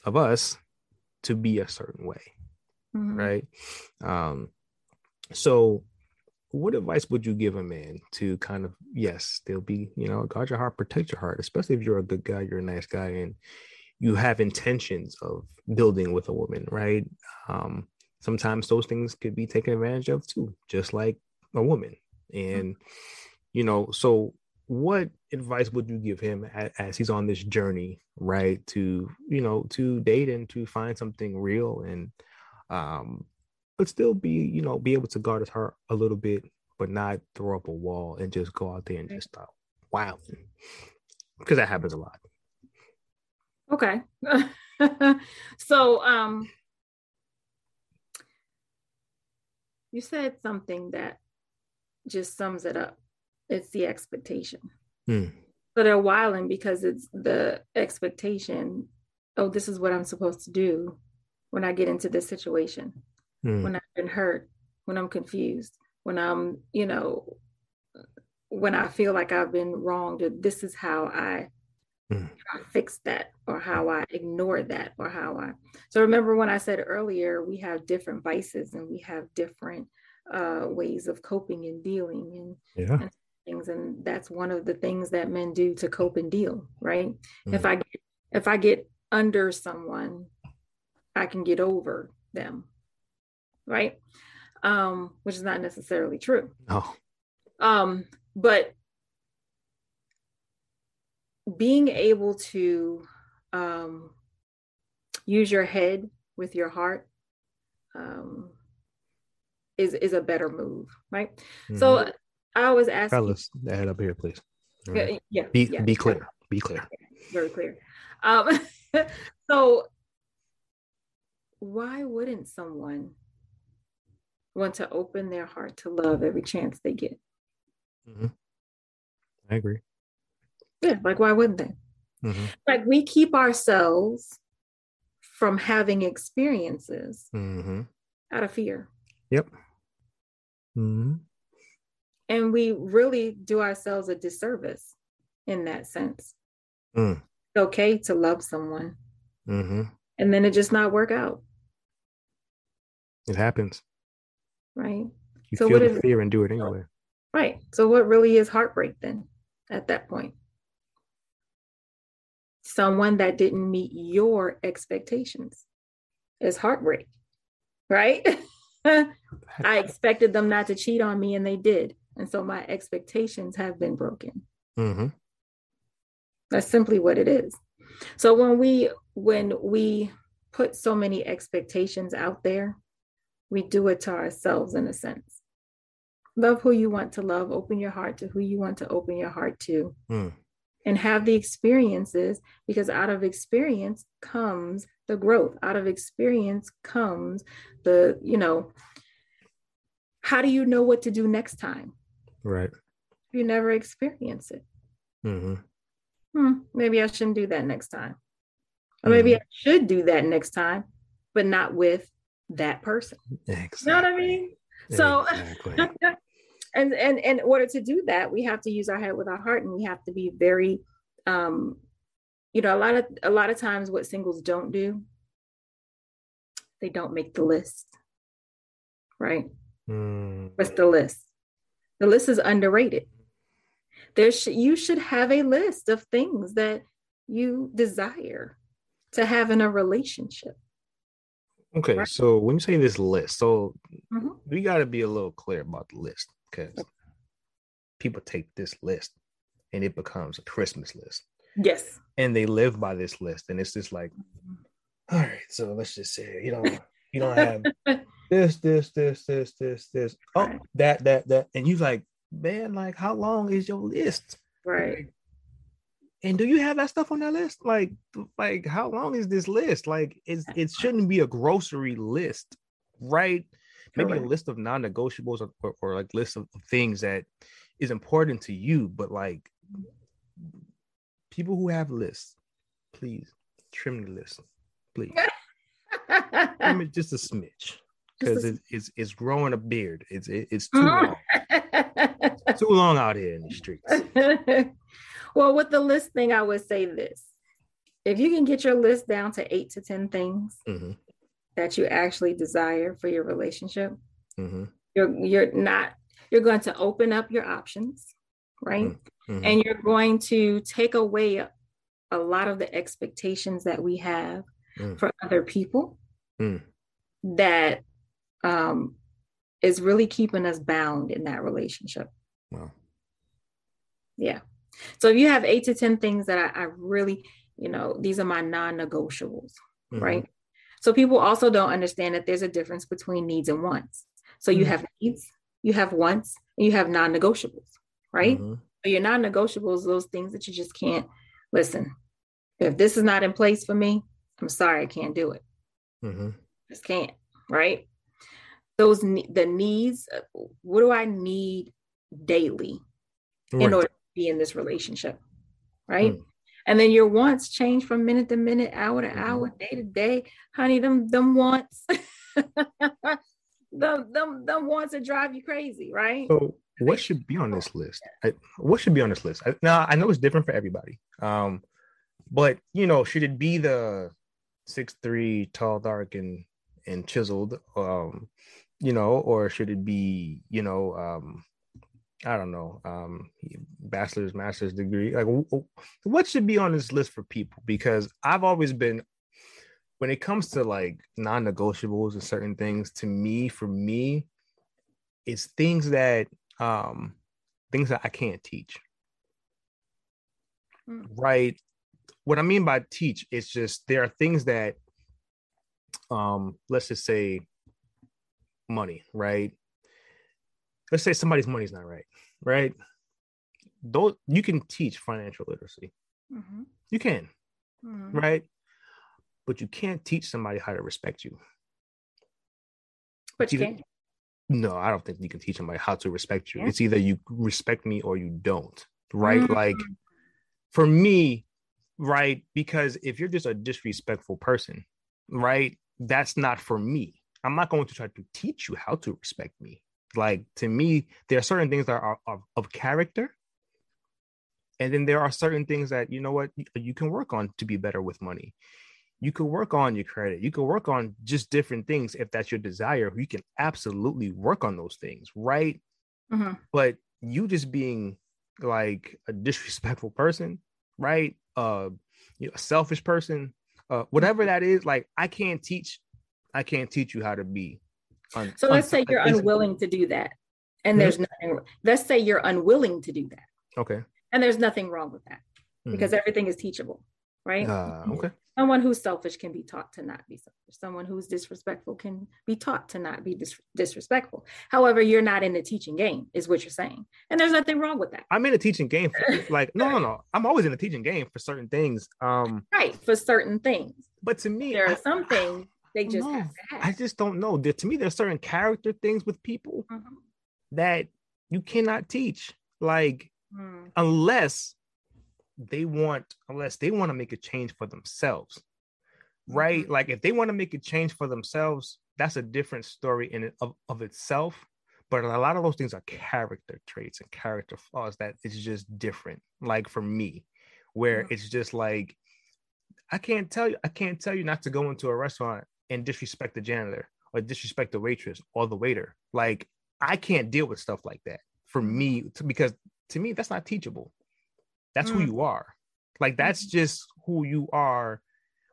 Speaker 1: of us to be a certain way, mm-hmm. right? Um, so what advice would you give a man to kind of yes they'll be you know guard your heart protect your heart especially if you're a good guy you're a nice guy and you have intentions of building with a woman right um sometimes those things could be taken advantage of too, just like a woman. And, you know, so what advice would you give him as, as, he's on this journey, right? To you know, to date and to find something real and um but still be, you know, be able to guard his heart a little bit, but not throw up a wall and just go out there and just stop wow. Because that happens a lot.
Speaker 2: Okay. *laughs* so um you said something that just sums it up. It's the expectation. Hmm. So they're wilding because it's the expectation. Oh, this is what I'm supposed to do when I get into this situation, hmm. when I've been hurt, when I'm confused, when I'm, you know, when I feel like I've been wronged, this is how I, mm. fix that or how I ignore that or how I. So remember when I said earlier, we have different vices and we have different uh, ways of coping and dealing and, yeah. and, things. And that's one of the things that men do to cope and deal, right? Mm. If I get, if I get under someone, I can get over them, right? Um, which is not necessarily true.
Speaker 1: Oh.
Speaker 2: Um, but being able to um, use your head with your heart um, is is a better move, right? Mm-hmm. So I was asking,
Speaker 1: fellas, head up here, please.
Speaker 2: Right. Yeah,
Speaker 1: be
Speaker 2: yeah.
Speaker 1: be clear. Be clear.
Speaker 2: Very clear. Um, *laughs* so why wouldn't someone want to open their heart to love every chance they get?
Speaker 1: Mm-hmm. I agree.
Speaker 2: Yeah, like why wouldn't they? Mm-hmm. Like we keep ourselves from having experiences mm-hmm. out of fear.
Speaker 1: Yep.
Speaker 2: And we really do ourselves a disservice in that sense. Mm. It's okay to love someone. Mm-hmm. And then it just not work out.
Speaker 1: It happens.
Speaker 2: Right.
Speaker 1: You so feel the fear and do it anyway.
Speaker 2: Right. So, what really is heartbreak then at that point? Someone that didn't meet your expectations is heartbreak, right? *laughs* I expected them not to cheat on me and they did. And so my expectations have been broken. Mm-hmm. That's simply what it is. So when we when we put so many expectations out there, we do it to ourselves in a sense love who you want to love open your heart to who you want to open your heart to mm. and have the experiences because out of experience comes the growth out of experience comes the you know how do you know what to do next time
Speaker 1: right
Speaker 2: you never experience it mm-hmm. hmm, maybe i shouldn't do that next time or maybe mm-hmm. i should do that next time but not with that person exactly. you know what i mean so exactly. *laughs* and and in order to do that we have to use our head with our heart and we have to be very um you know a lot of a lot of times what singles don't do they don't make the list right mm. what's the list the list is underrated there sh- you should have a list of things that you desire to have in a relationship
Speaker 1: okay right? so when you say this list so mm-hmm. we got to be a little clear about the list because people take this list and it becomes a Christmas list.
Speaker 2: Yes.
Speaker 1: And they live by this list. And it's just like, all right, so let's just say, you don't you don't have *laughs* this, this, this, this, this, this. Oh, right. that, that, that. And you like, man, like, how long is your list?
Speaker 2: Right.
Speaker 1: and do you have that stuff on that list? Like, like how long is this list? Like, it's it shouldn't be a grocery list, right? maybe a list of non-negotiables or, or, or like list of things that is important to you but like people who have lists please trim the list please *laughs* trim it just a smidge because it, it's it's growing a beard it's it, it's too long too long out here in the streets *laughs*
Speaker 2: well with the list thing i would say this if you can get your list down to eight to ten things mm-hmm that you actually desire for your relationship, mm-hmm. you're you're not you're going to open up your options, right? Mm-hmm. And you're going to take away a lot of the expectations that we have mm. for other people mm. that um, is really keeping us bound in that relationship.
Speaker 1: Wow.
Speaker 2: Yeah. So if you have eight to 10 things that I, I really, you know, these are my non negotiables, mm-hmm. right? So people also don't understand that there's a difference between needs and wants. So you mm-hmm. have needs, you have wants, and you have non negotiables, right? Mm-hmm. So your non negotiables, those things that you just can't listen. If this is not in place for me, I'm sorry, I can't do it. Mm-hmm. Just can't, right? Those the needs. Uh, what do I need daily right. in order to be in this relationship, right? Mm. And then your wants change from minute to minute, hour to hour, mm-hmm. day to day. Honey, them them wants, *laughs* them them them wants to drive you crazy, right?
Speaker 1: So what should be on this list? I, what should be on this list? I, now I know it's different for everybody. Um, but you know, should it be the six three, tall, dark, and and chiseled? Um, you know, or should it be, you know, um, I don't know, um, bachelor's, master's degree? Like, what should be on this list for people? Because I've always been, when it comes to like non-negotiables and certain things, to me, for me, it's things that, um, things that I can't teach. Mm. Right. What I mean by teach is just there are things that, um, let's just say, money, right? Let's say somebody's money's not right, right? Those you can teach financial literacy. Mm-hmm. You can, mm-hmm. right? But you can't teach somebody how to respect you.
Speaker 2: But you can.
Speaker 1: No, I don't think you can teach somebody how to respect you. Yeah. It's either you respect me or you don't, right? Mm-hmm. Like for me, right? Because if you're just a disrespectful person, right? That's not for me. I'm not going to try to teach you how to respect me. Like to me, there are certain things that are of, of character. And then there are certain things that, you know what, you can work on to be better with money. You can work on your credit. You can work on just different things if that's your desire. You can absolutely work on those things, right? Mm-hmm. But you just being like a *laughs* disrespectful person, right? Uh, you know, a selfish person, uh, whatever that is, like I can't teach I can't teach you how to be.
Speaker 2: Un- so let's un- say you're unwilling to do that, and mm-hmm. there's nothing. Let's say you're unwilling to do that.
Speaker 1: Okay.
Speaker 2: And there's nothing wrong with that mm-hmm. because everything is teachable, right?
Speaker 1: Uh, okay.
Speaker 2: Someone who's selfish can be taught to not be selfish. Someone who's disrespectful can be taught to not be dis- disrespectful. However, you're not in the teaching game, is what you're saying, and there's nothing wrong with that.
Speaker 1: I'm in a teaching game. For, *laughs* like, no, no, no. I'm always in a teaching game for certain things. Um,
Speaker 2: right, for certain things.
Speaker 1: But to me,
Speaker 2: there are I, some things they just have
Speaker 1: to have. I just don't know. There, to me, there's certain character things with people mm-hmm. that you cannot teach. Like mm. unless they want, unless they want to make a change for themselves, mm-hmm. right? Like if they want to make a change for themselves, that's a different story in it of, of itself. But a lot of those things are character traits and character flaws that it's just different. Like for me, where mm-hmm. it's just like I can't tell you, I can't tell you not to go into a restaurant and disrespect the janitor or disrespect the waitress or the waiter. Like I can't deal with stuff like that for me to, because to me that's not teachable. That's mm. who you are. Like that's mm-hmm. just who you are,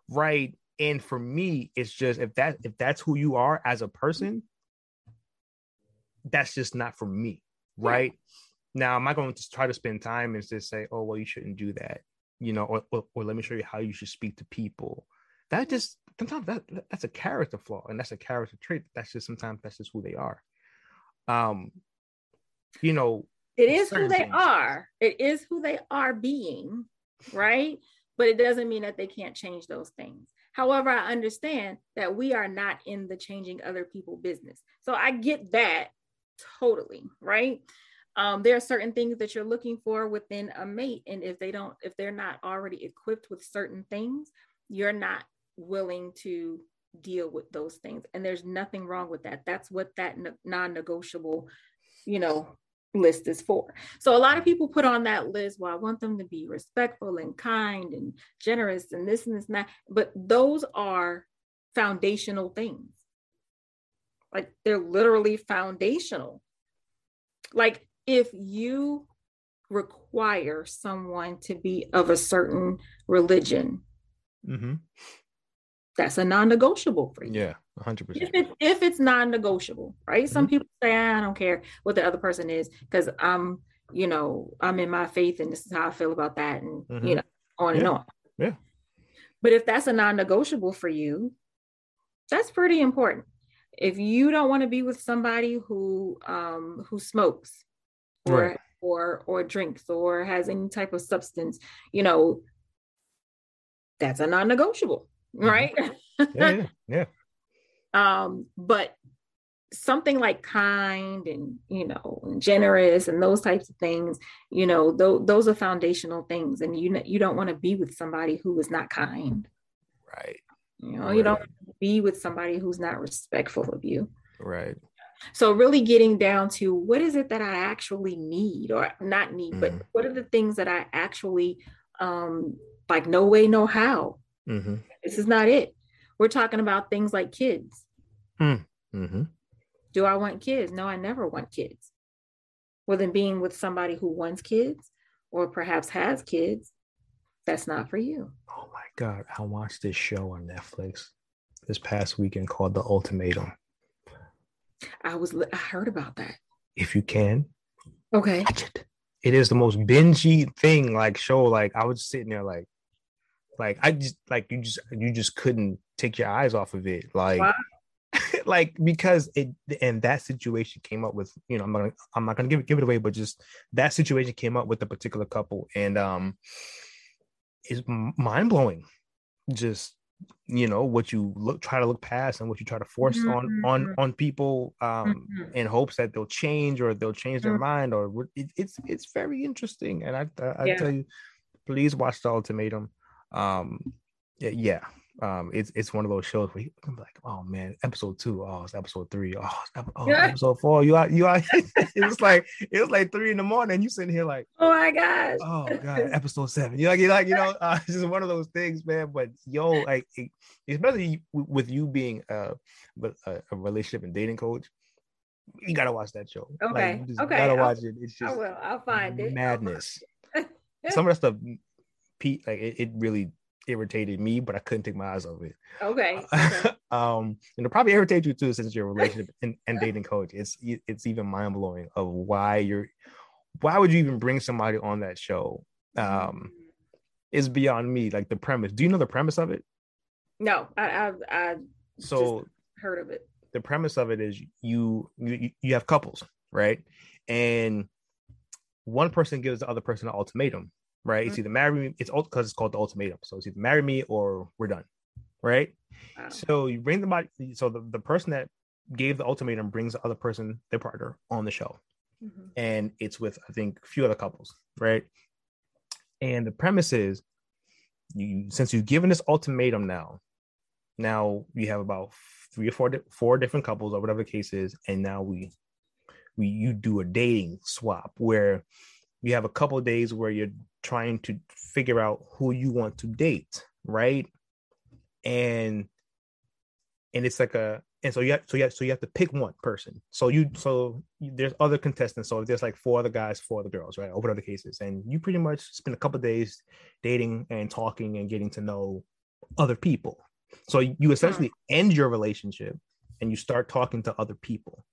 Speaker 1: right? And for me, it's just if that if that's who you are as a person, that's just not for me, right? Yeah. Now, am I going to try to spend time and just say, "Oh, well, you shouldn't do that," you know, or, or, or let me show you how you should speak to people? That just sometimes that that's a character flaw and that's a character trait. That's just sometimes that's just who they are. Um, you know,
Speaker 2: it is who they things. are. It is who they are being, right? But it doesn't mean that they can't change those things. However, I understand that we are not in the changing other people business. So I get that totally, right? Um, there are certain things that you're looking for within a mate. And if they don't, if they're not already equipped with certain things, you're not willing to deal with those things. And there's nothing wrong with that. That's what that non-negotiable you know list is for. So a lot of people put on that list well i want them to be respectful and kind and generous and this and this and that. But those are foundational things. Like they're literally foundational. Like if you require someone to be of a certain religion mm-hmm that's a non-negotiable for you.
Speaker 1: Yeah, 100%.
Speaker 2: If, it, if it's non-negotiable, right? Mm-hmm. Some people say, I don't care what the other person is because I'm you know, I'm in my faith and this is how I feel about that, and mm-hmm. you know, on yeah. and on.
Speaker 1: Yeah.
Speaker 2: But if that's a non-negotiable for you, that's pretty important. If you don't want to be with somebody who um who smokes or right. or or drinks or has any type of substance, you know, that's a non-negotiable, mm-hmm. Right? *laughs*
Speaker 1: yeah, yeah, yeah.
Speaker 2: um, but something like kind and you know and generous and those types of things you know th- those are foundational things and you you don't want to be with somebody who is not kind
Speaker 1: right
Speaker 2: you know right. you don't be with somebody who's not respectful of you
Speaker 1: right
Speaker 2: so really getting down to what is it that i actually need or not need mm. but what are the things that i actually um like no way no how
Speaker 1: mm-hmm.
Speaker 2: This is not it we're talking about things like kids
Speaker 1: mm. mm-hmm.
Speaker 2: Do I want kids? No, I never want kids. Well, then being with somebody who wants kids or perhaps has kids, that's not for you.
Speaker 1: Oh my God. I watched this show on Netflix this past weekend called The Ultimatum.
Speaker 2: I was, I heard about that.
Speaker 1: If you can,
Speaker 2: okay.
Speaker 1: Watch it. It is the most bingey thing, like show. Like I was sitting there, like, like I just like you just you just couldn't take your eyes off of it. Like wow. *laughs* like because it and that situation came up with you know I'm not I'm not gonna give it give it away, but just that situation came up with a particular couple and um is mind blowing. Just you know what you look try to look past and what you try to force mm-hmm. on on on people um mm-hmm. in hopes that they'll change or they'll change their mm-hmm. mind or it, it's it's very interesting and I I, I yeah. tell you please watch the ultimatum um yeah, um, it's it's one of those shows where I'm like, oh man, episode two, oh, it's episode three, oh, it's oh yeah. *laughs* episode four, you out, you out. *laughs* it was like it was like three in the morning. You sitting here like,
Speaker 2: oh my gosh,
Speaker 1: oh god, episode seven. You like you like you know, uh, *laughs* it's just one of those things, man. But yo, like, it, especially with you being a, a, a relationship and dating coach, you gotta watch that show.
Speaker 2: Okay,
Speaker 1: like, you
Speaker 2: okay,
Speaker 1: gotta watch I'll, it. It's just
Speaker 2: I will. I'll find
Speaker 1: it. Madness. Some of that stuff, Pete, like it, it really irritated me, but I couldn't take my eyes off it.
Speaker 2: Okay. *laughs* okay.
Speaker 1: um, and it probably irritate you too, since you're a relationship *laughs* and, and dating coach. It's it's even mind blowing of why you're, why would you even bring somebody on that show? Um, is beyond me. Like the premise. Do you know the premise of it?
Speaker 2: No, I I, I
Speaker 1: so
Speaker 2: heard of it.
Speaker 1: The premise of it is you you you have couples, right? And one person gives the other person an ultimatum right? Mm-hmm. It's either marry me, it's all because it's called the ultimatum. So it's either marry me or we're done, right? Wow. So you bring the body, so the, the person that gave the ultimatum brings the other person, their partner, on the show. Mm-hmm. And it's with, I think, a few other couples, right? And the premise is you since you've given this ultimatum now, now you have about three or four four different couples or whatever the case is, and now we we you do a dating swap where you have a couple days where you're trying to figure out who you want to date, right? And and it's like a and so you have so you have, so you have to pick one person. So you so you, there's other contestants. So there's like four other guys, four other girls, right? Open other cases, and you pretty much spend a couple days dating and talking and getting to know other people. So you essentially mm-hmm. end your relationship and you start talking to other people,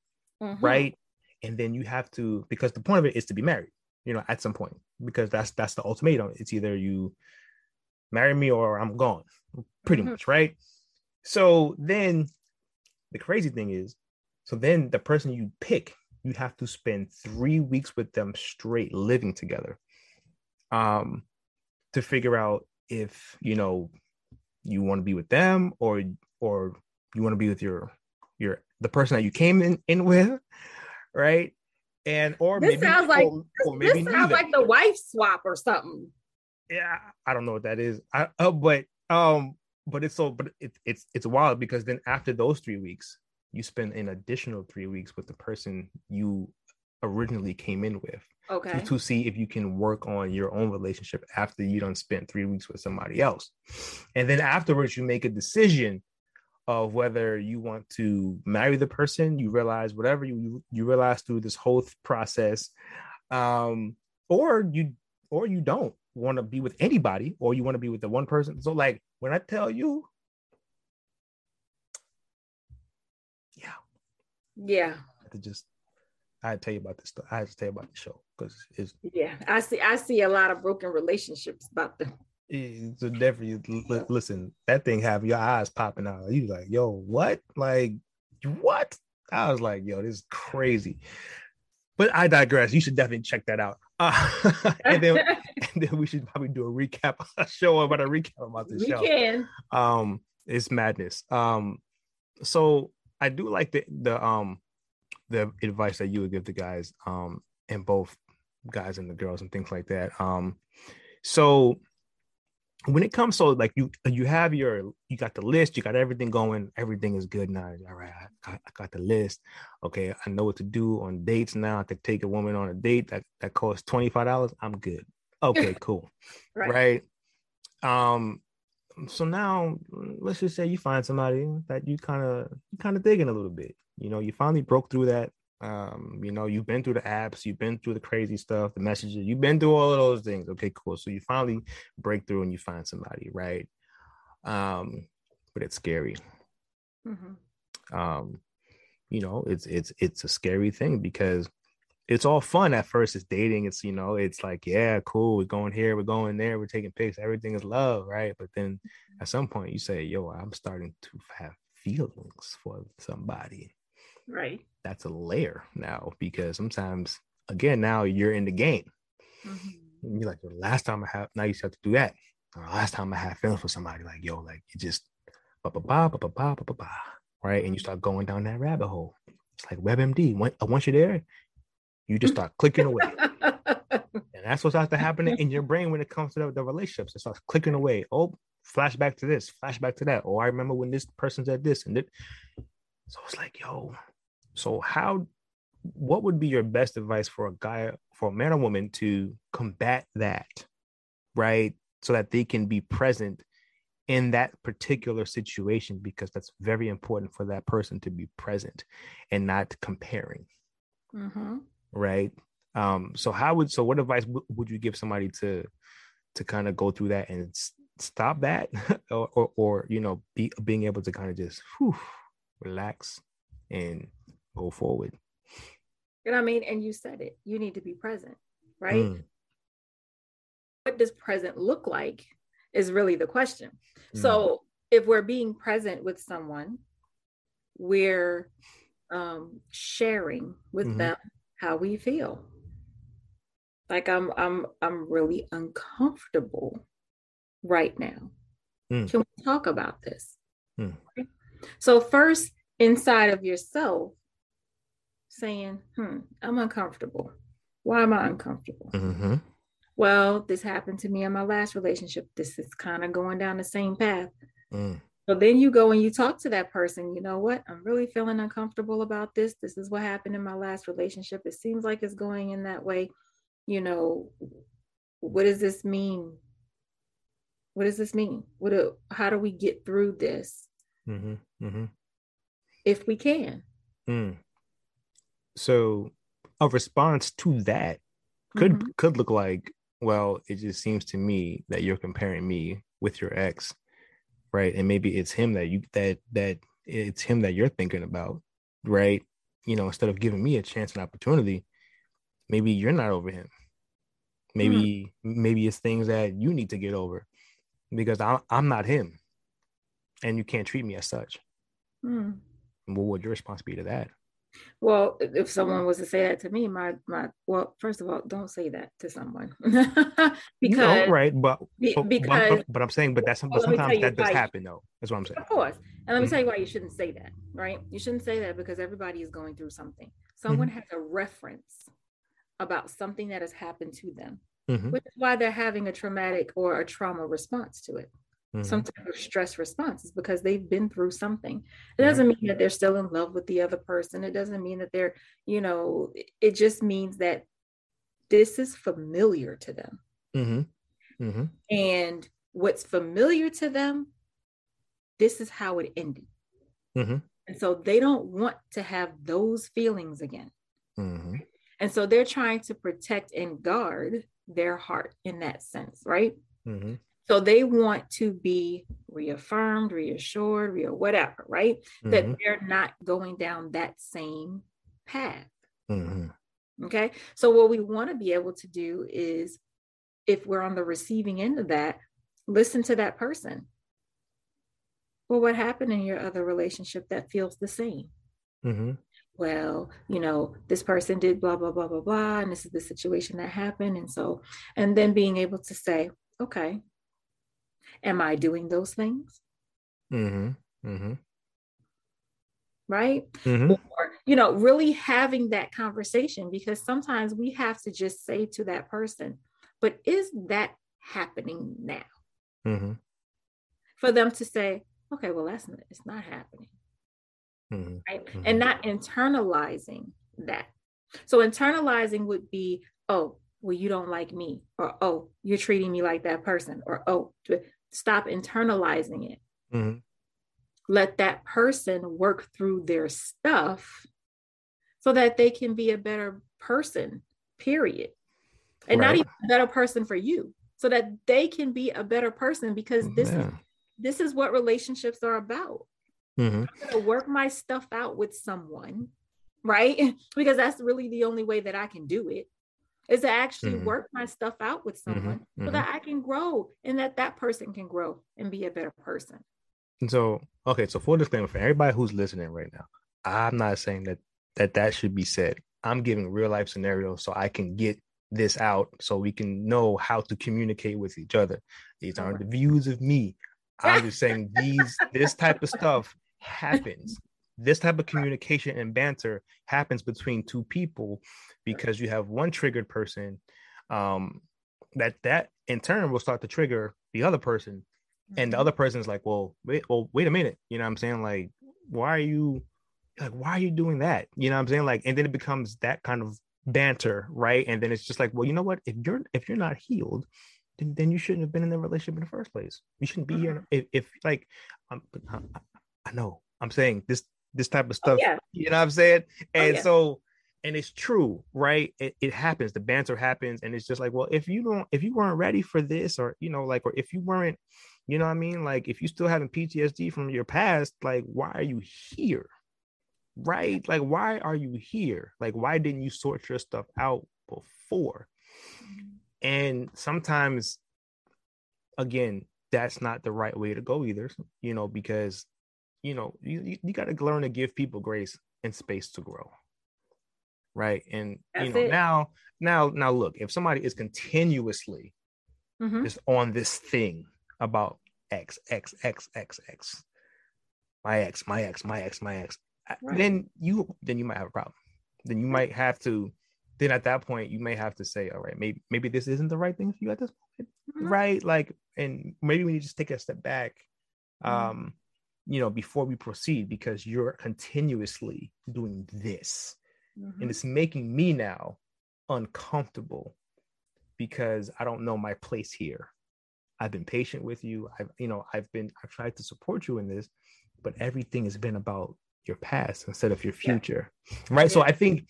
Speaker 1: mm-hmm. right? And then you have to because the point of it is to be married you know, at some point, because that's that's the ultimatum. It's either you marry me or I'm gone, pretty mm-hmm. much, right? So then the crazy thing is, so then the person you pick, you have to spend three weeks with them straight living together. Um, to figure out if you know you want to be with them or or you want to be with your your the person that you came in, in with, *laughs* right? And or
Speaker 2: this
Speaker 1: maybe
Speaker 2: sounds like or, or maybe this sounds like the wife swap or something.
Speaker 1: Yeah, I don't know what that is. I uh, but um, but it's so but it, it's it's wild because then after those three weeks, you spend an additional three weeks with the person you originally came in with.
Speaker 2: Okay.
Speaker 1: To, to see if you can work on your own relationship after you don't spend three weeks with somebody else, and then afterwards you make a decision of whether you want to marry the person you realize whatever you you realize through this whole process um or you or you don't want to be with anybody or you want to be with the one person so like when i tell you yeah
Speaker 2: yeah
Speaker 1: to just I tell you about this stuff. I have to tell you about the show because it's
Speaker 2: yeah. I see. I see a lot of broken relationships about them.
Speaker 1: So definitely listen. That thing have your eyes popping out. You like, yo, what? Like, what? I was like, yo, this is crazy. But I digress. You should definitely check that out. *laughs* Uh, *laughs* and, then, and then we should probably do a recap, *laughs* a show about a recap about this
Speaker 2: we
Speaker 1: show.
Speaker 2: We can.
Speaker 1: Um, it's madness. Um, so I do like the the um the advice that you would give the guys um and both guys and the girls and things like that. Um, so when it comes so like you you have your you got the list you got everything going everything is good now. All right I got, I got the list. Okay i know what to do on dates now. I could take a woman on a date that that costs $25 i'm good. *laughs* Okay cool. Right. right? Um so now let's just say you find somebody that you kind of you kind of digging a little bit. You know you finally broke through that um you know you've been through the apps you've been through the crazy stuff the messages you've been through all of those things. Okay cool. So you finally break through and you find somebody right? Um but it's scary. Mm-hmm. um you know it's it's it's a scary thing because it's all fun at first. It's dating. It's you know it's like yeah cool. We're going here we're going there we're taking pics everything is love right? But then at some point you say yo i'm starting to have feelings for somebody
Speaker 2: right.
Speaker 1: That's a layer now because sometimes again now you're in the game. Mm-hmm. you're like the last time i have now you have to do that. Or last time i had feelings for somebody like yo like you just ba ba ba ba ba ba ba ba right? And you start going down that rabbit hole. It's like webmd. Once you're there you just start clicking away. *laughs* And that's what starts to happen in your brain when it comes to the, the relationships. It starts clicking away. Oh flashback to this flashback to that. Oh i remember when this person said this and it so it's like yo so how what would be your best advice for a guy for a man or woman to combat that, right? So that they can be present in that particular situation because that's very important for that person to be present and not comparing. Mm-hmm. Right. Um, so how would so what advice w- would you give somebody to to kind of go through that and s- stop that *laughs* or, or, or you know be being able to kind of just whew, relax and go forward.
Speaker 2: And I mean, and you said it, you need to be present, right? Mm. What does present look like is really the question. Mm. So if we're being present with someone, we're um, sharing with mm-hmm. them how we feel. Like I'm, I'm, I'm really uncomfortable right now. Mm. Can we talk about this? Mm. So first, inside of yourself, saying, hmm, I'm uncomfortable. Why am I uncomfortable? Mm-hmm. Well, this happened to me in my last relationship. This is kind of going down the same path. Mm. So then you go and you talk to that person. You know what? I'm really feeling uncomfortable about this. This is what happened in my last relationship. It seems like it's going in that way. You know, what does this mean? What does this mean? What? Do, how do we get through this? Mm-hmm. Mm-hmm. If we can. Mm.
Speaker 1: So a response to that could mm-hmm. could look like, well, it just seems to me that you're comparing me with your ex, right? And maybe it's him that you that that it's him that you're thinking about, right? You know, instead of giving me a chance and opportunity, maybe you're not over him. Maybe mm-hmm. maybe it's things that you need to get over because I'm I'm not him, and you can't treat me as such. Mm. What would your response be to that?
Speaker 2: Well, if someone was to say that to me, my my well, first of all, don't say that to someone *laughs*
Speaker 1: because no, right, but because but, but, I'm saying, but that's well, sometimes that does happen though. That's what I'm saying.
Speaker 2: Of course, and let me mm-hmm. tell you why you shouldn't say that. Right, you shouldn't say that because everybody is going through something. Someone mm-hmm. has a reference about something that has happened to them, mm-hmm. which is why they're having a traumatic or a trauma response to it mm-hmm. some type of stress response is because they've been through something. It doesn't mean that they're still in love with the other person. It doesn't mean that they're, you know, it just means that this is familiar to them. Mm-hmm. Mm-hmm. And what's familiar to them, this is how it ended. Mm-hmm. And so they don't want to have those feelings again. Mm-hmm. And so they're trying to protect and guard their heart in that sense, right? Mm-hmm. So they want to be reaffirmed, reassured, real whatever, right? Mm-hmm. That they're not going down that same path. Mm-hmm. Okay. So, what we want to be able to do is, if we're on the receiving end of that, listen to that person. Well, what happened in your other relationship that feels the same? Mm-hmm. Well, you know, this person did blah, blah, blah, blah, blah, and this is the situation that happened. And so, and then being able to say, okay, am I doing those things? Mm-hmm. Mm-hmm. Right? Mm-hmm. Or, you know, really having that conversation because sometimes we have to just say to that person, but is that happening now? Mm-hmm. For them to say, okay, well, that's not, it's not happening. Mm-hmm. Right? Mm-hmm. And not internalizing that. So internalizing would be, oh, well, you don't like me, or oh, you're treating me like that person, or oh, stop internalizing it. Mm-hmm. Let that person work through their stuff so that they can be a better person, period. And right. not even a better person for you, so that they can be a better person because this yeah. is this is what relationships are about. Mm-hmm. I'm gonna work my stuff out with someone, right? *laughs* because that's really the only way that I can do it is to actually mm-hmm. work my stuff out with mm-hmm. someone mm-hmm. so that I can grow and that that person can grow and be a better person.
Speaker 1: And so, okay, so full disclaimer for everybody who's listening right now, I'm not saying that that that should be said. I'm giving real life scenarios so I can get this out so we can know how to communicate with each other. These aren't the views of me. I'm just saying these this type of stuff *laughs* happens. This type of communication and banter happens between two people because you have one triggered person um, that that in turn will start to trigger the other person. And the mm-hmm. other person is like well wait well wait a minute you know what i'm saying? Like why are you like why are you doing that? You know what i'm saying? Like and then it becomes that kind of banter right? And then it's just like well you know what? If you're if you're not healed then, then you shouldn't have been in the relationship in the first place. You shouldn't be here mm-hmm. if, if like um, I, I know. I'm saying this this type of oh, stuff oh, yeah. you know what i'm saying? Oh, and oh, yeah. so and it's true right? It, it happens the banter happens and it's just like well if you don't if you weren't ready for this or you know like or if you weren't you know what i mean? Like if you still having ptsd from your past like why are you here right? Like why are you here? Like why didn't you sort your stuff out before? And sometimes again that's not the right way to go either you know because you know you, you got to learn to give people grace and space to grow right? And That's you know, it. now, now, now, look, if somebody is continuously mm-hmm. just on this thing about X, X, X, X, X, my ex, my ex, my ex, my ex, right. then you then you might have a problem. Then you might have to. Then at that point, you may have to say, all right, maybe maybe this isn't the right thing for you at this point, mm-hmm. right? Like, and maybe we need to just take a step back. Mm-hmm. Um, you know, before we proceed, because you're continuously doing this mm-hmm. and it's making me now uncomfortable because I don't know my place here. I've been patient with you. I've, you know, I've been, I've tried to support you in this, but everything has been about your past instead of your future. Yeah. Right. Yeah. So I think,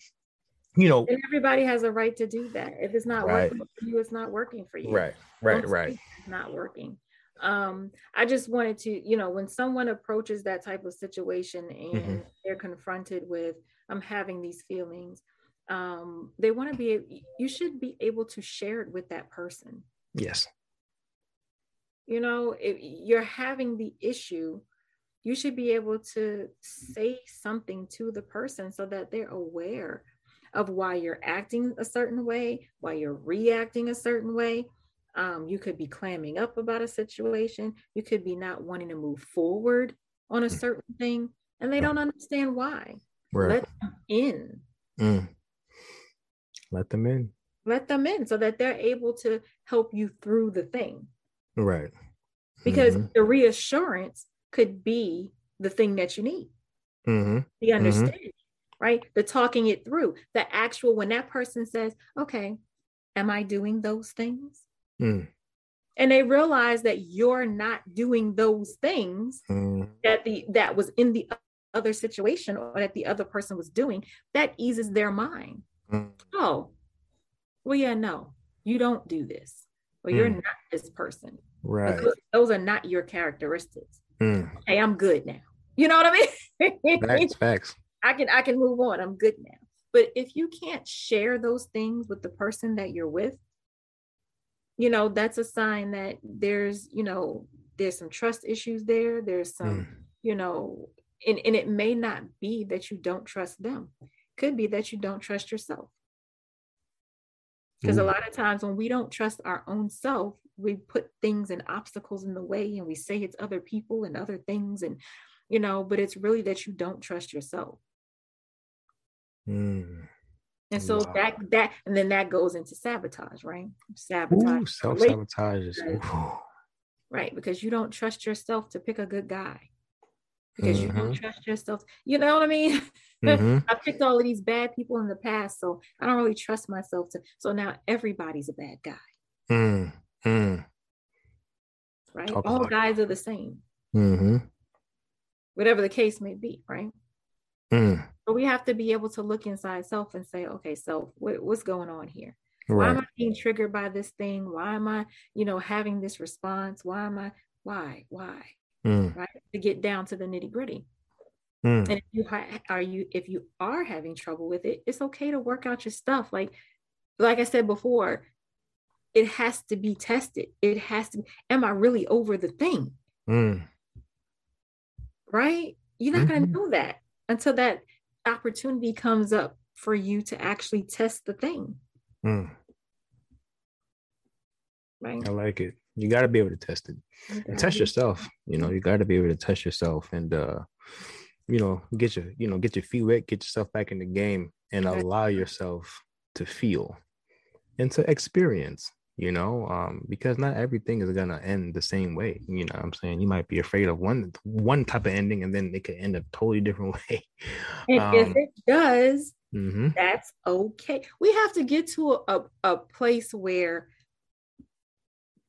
Speaker 1: you know,
Speaker 2: and everybody has a right to do that. If it's not right. working for you, it's not working for you.
Speaker 1: Right. Right. Don't right.
Speaker 2: It's not working. Um, I just wanted to, you know, when someone approaches that type of situation and mm-hmm. they're confronted with, I'm having these feelings. Um, they want to be, you should be able to share it with that person.
Speaker 1: Yes.
Speaker 2: You know, if you're having the issue, you should be able to say something to the person so that they're aware of why you're acting a certain way, why you're reacting a certain way. Um, you could be clamming up about a situation. You could be not wanting to move forward on a mm. certain thing, and they don't understand why. Right. Let them in. Mm.
Speaker 1: Let them in.
Speaker 2: Let them in so that they're able to help you through the thing.
Speaker 1: Right.
Speaker 2: Because mm-hmm. the reassurance could be the thing that you need. Mm-hmm. The mm-hmm. understanding, mm-hmm. right? The talking it through. The actual, when that person says, okay, am I doing those things? Mm. And they realize that you're not doing those things mm. that the that was in the other situation or that the other person was doing, that eases their mind. Mm. Oh, well, yeah, no, you don't do this, or mm. you're not this person.
Speaker 1: Right.
Speaker 2: Those, those, are not your characteristics. Mm. Hey, I'm good now. You know what I
Speaker 1: mean? facts, facts. *laughs*
Speaker 2: I can I can move on. I'm good now. But if you can't share those things with the person that you're with, you know, that's a sign that there's, you know, there's some trust issues there. There's some, mm. you know, and, and it may not be that you don't trust them. Could be that you don't trust yourself. Because a lot of times when we don't trust our own self, we put things and obstacles in the way and we say it's other people and other things and you know, but it's really that you don't trust yourself. Mm. And so wow. that that and then that goes into sabotage, right? Sabotage.
Speaker 1: Self sabotage
Speaker 2: right because you don't trust yourself to pick a good guy because mm-hmm. you don't mm-hmm. trust yourself. You know what I mean? *laughs* Mm-hmm. I picked all of these bad people in the past, so I don't really trust myself to. So now everybody's a bad guy. Mm. Mm. Right? Talk all guys are the same. Mm-hmm. Whatever the case may be, right? Mm. But we have to be able to look inside self and say, okay, so what, what's going on here? Right. Why am I being triggered by this thing? Why am I, you know, having this response? Why am I, why, why? Mm. Right? To get down to the nitty gritty. Mm. And if you are you if you are having trouble with it, it's okay to work out your stuff. Like, like I said before, it has to be tested. It has to. Am I really over the thing? Mm. Right? You're not mm-hmm. going to know that until that opportunity comes up for you to actually test the thing. Mm.
Speaker 1: Right. I like it. You got to be able to test it and test yourself. You know, you got to be able to test yourself and, uh, you know, get your, you know, get your feet wet, get yourself back in the game and allow yourself to feel and to experience you know um, because not everything is gonna end the same way you know i'm saying you might be afraid of one one type of ending and then it could end a totally different *laughs* way
Speaker 2: and um, if it does mm-hmm. that's okay we have to get to a, a, place where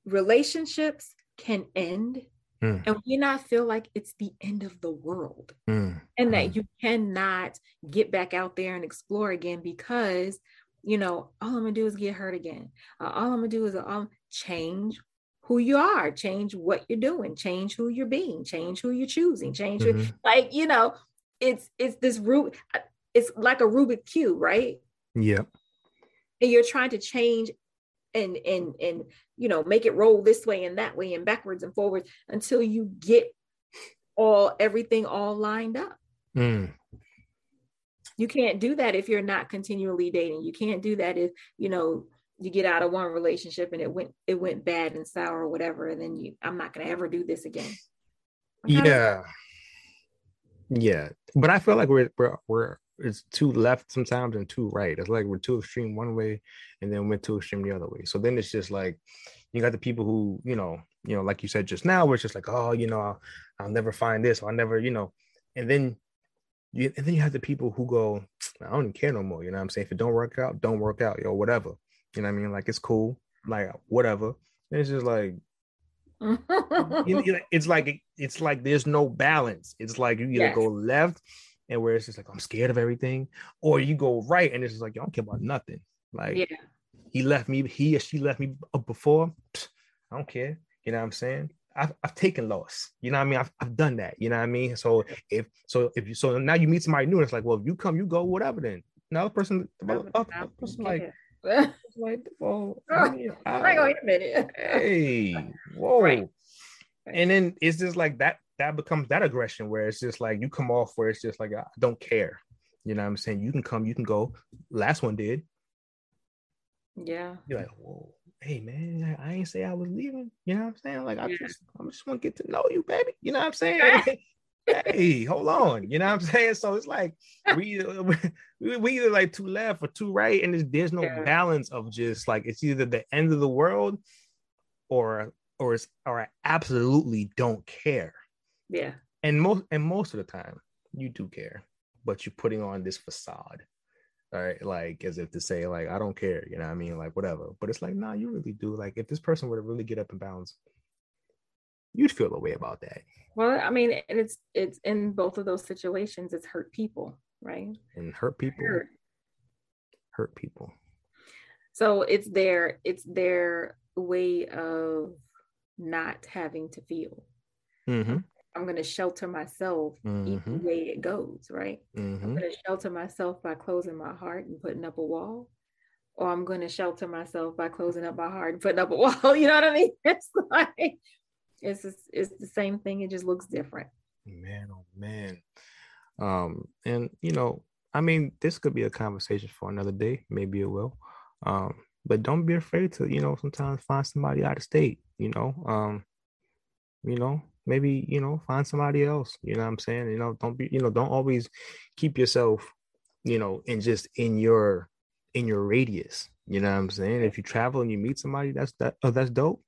Speaker 2: relationships can end Mm. and we not feel like it's the end of the world mm. and that mm. you cannot get back out there and explore again because you know, all I'm gonna do is get hurt again. Uh, all I'm gonna do is um, change who you are, change what you're doing, change who you're being, change who you're choosing, change mm-hmm. who, like you know, it's it's this root. Uh, it's like a Rubik cube, right?
Speaker 1: Yeah.
Speaker 2: And you're trying to change and and and you know make it roll this way and that way and backwards and forwards until you get all everything all lined up. Mm you can't do that if you're not continually dating. You can't do that if you know you get out of one relationship and it went it went bad and sour or whatever and then you i'm not going to ever do this again.
Speaker 1: Yeah. Yeah. But i feel like we're, we're we're it's too left sometimes and too right. It's like we're too extreme one way and then we're too extreme the other way. So then it's just like you got the people who you know you know like you said just now we're just like oh you know I'll, I'll never find this. I'll never you know. And then you, and then you have the people who go, I don't even care no more. You know what I'm saying? If it don't work out, don't work out, yo, whatever. You know what I mean? Like it's cool, like whatever. And it's just like, *laughs* it's like it's like there's no balance. It's like you either yes. go left, and where it's just like I'm scared of everything, or you go right, and it's just like I don't care about nothing. Like yeah. he left me, he or she left me before. I don't care. You know what I'm saying? I've, I've taken loss. You know what I mean? I've, I've done that. You know what I mean? So if so if you so now you meet somebody new, and it's like, well, if you come, you go, whatever. Then another person, other person like, *laughs* *laughs* like, well, I mean, I, wait a minute. hey, *laughs* whoa. Right. And then it's just like that. That becomes that aggression where it's just like you come off where it's just like I don't care. You know what I'm saying? You can come, you can go. Last one did.
Speaker 2: Yeah.
Speaker 1: You're like, whoa hey man, I ain't say I was leaving. You know what I'm saying? Like I yeah. just I just want to get to know you, baby. You know what I'm saying? *laughs* hey, hold on. You know what I'm saying? So it's like we uh, *laughs* we, we either like two left or two right, and there's, there's no yeah. balance of just like it's either the end of the world or or it's or I absolutely don't care.
Speaker 2: Yeah.
Speaker 1: And most and most of the time you do care, but you're putting on this facade right? Like as if to say, like, I don't care, you know I mean? Like whatever. But it's like, nah, you really do. Like if this person were to really get up and bounce, you'd feel a way about that.
Speaker 2: Well, I mean, and it's it's in both of those situations, it's hurt people, right?
Speaker 1: And hurt people. Hurt, hurt people.
Speaker 2: So it's their it's their way of not having to feel. Mm-hmm. I'm going to shelter myself mm-hmm. either way it goes, right? Mm-hmm. I'm going to shelter myself by closing my heart and putting up a wall, or I'm going to shelter myself by closing up my heart and putting up a *laughs* wall. You know what I mean? *laughs* It's like it's just, it's the same thing. It just looks different.
Speaker 1: Man, oh man. Um, and you know, I mean, this could be a conversation for another day. Maybe it will. Um, but don't be afraid to, you know, sometimes find somebody out of state. You know, um, you know, maybe you know, find somebody else. You know what I'm saying? You know, don't be, you know, don't always keep yourself, you know, in just in your in your radius. You know what I'm saying? If you travel and you meet somebody, that's that. Oh, that's dope.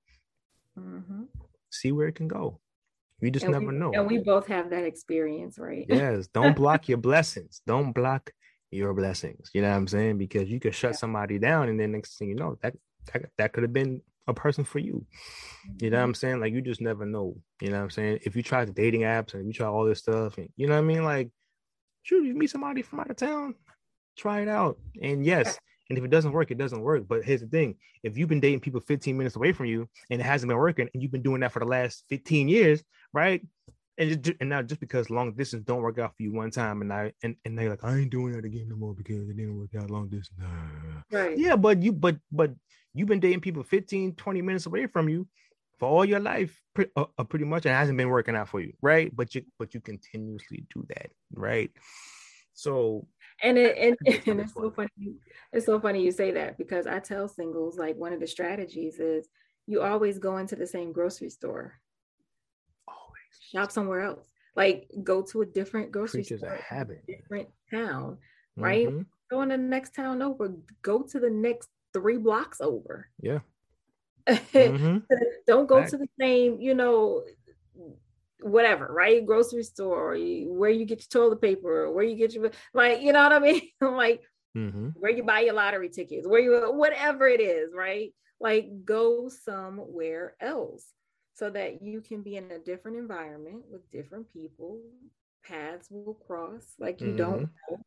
Speaker 1: Mm-hmm. See where it can go. You just
Speaker 2: and
Speaker 1: never
Speaker 2: we,
Speaker 1: know.
Speaker 2: And we both have that experience, right? *laughs*
Speaker 1: Yes. Don't block your blessings. Don't block your blessings. You know what I'm saying? Because you could shut yeah. somebody down, and then next thing you know, that that, that could have been a person for you. You know what mm-hmm. I'm saying? Like you just never know. You know what I'm saying? If you try the dating apps and you try all this stuff, and you know what I mean, like, shoot, you meet somebody from out of town, try it out. And yes, and if it doesn't work, it doesn't work. But here's the thing: if you've been dating people 15 minutes away from you and it hasn't been working, and you've been doing that for the last 15 years, right? And, and now just because long distance don't work out for you one time, and I and, and they're like, I ain't doing that again no more because it didn't work out long distance. Right. Yeah, but you but but you've been dating people 15, 20 minutes away from you for all your life, uh, uh, pretty much, and it hasn't been working out for you, right? But you but you continuously do that, right? So
Speaker 2: and it and, *laughs* and it's so funny it's so funny you say that because I tell singles like one of the strategies is you always go into the same grocery store. Always shop somewhere else. Like go to a different grocery Creatures store, a habit. different town, right? Mm-hmm. Go in the next town over. Go to the next three blocks over.
Speaker 1: Yeah. *laughs*
Speaker 2: mm-hmm. Don't go to the same, you know, whatever, right? Grocery store, where you get your toilet paper, where you get your like, you know what I mean? *laughs* like mm-hmm. where you buy your lottery tickets, where you whatever it is, right? Like go somewhere else so that you can be in a different environment with different people. Paths will cross, like you mm-hmm. don't know.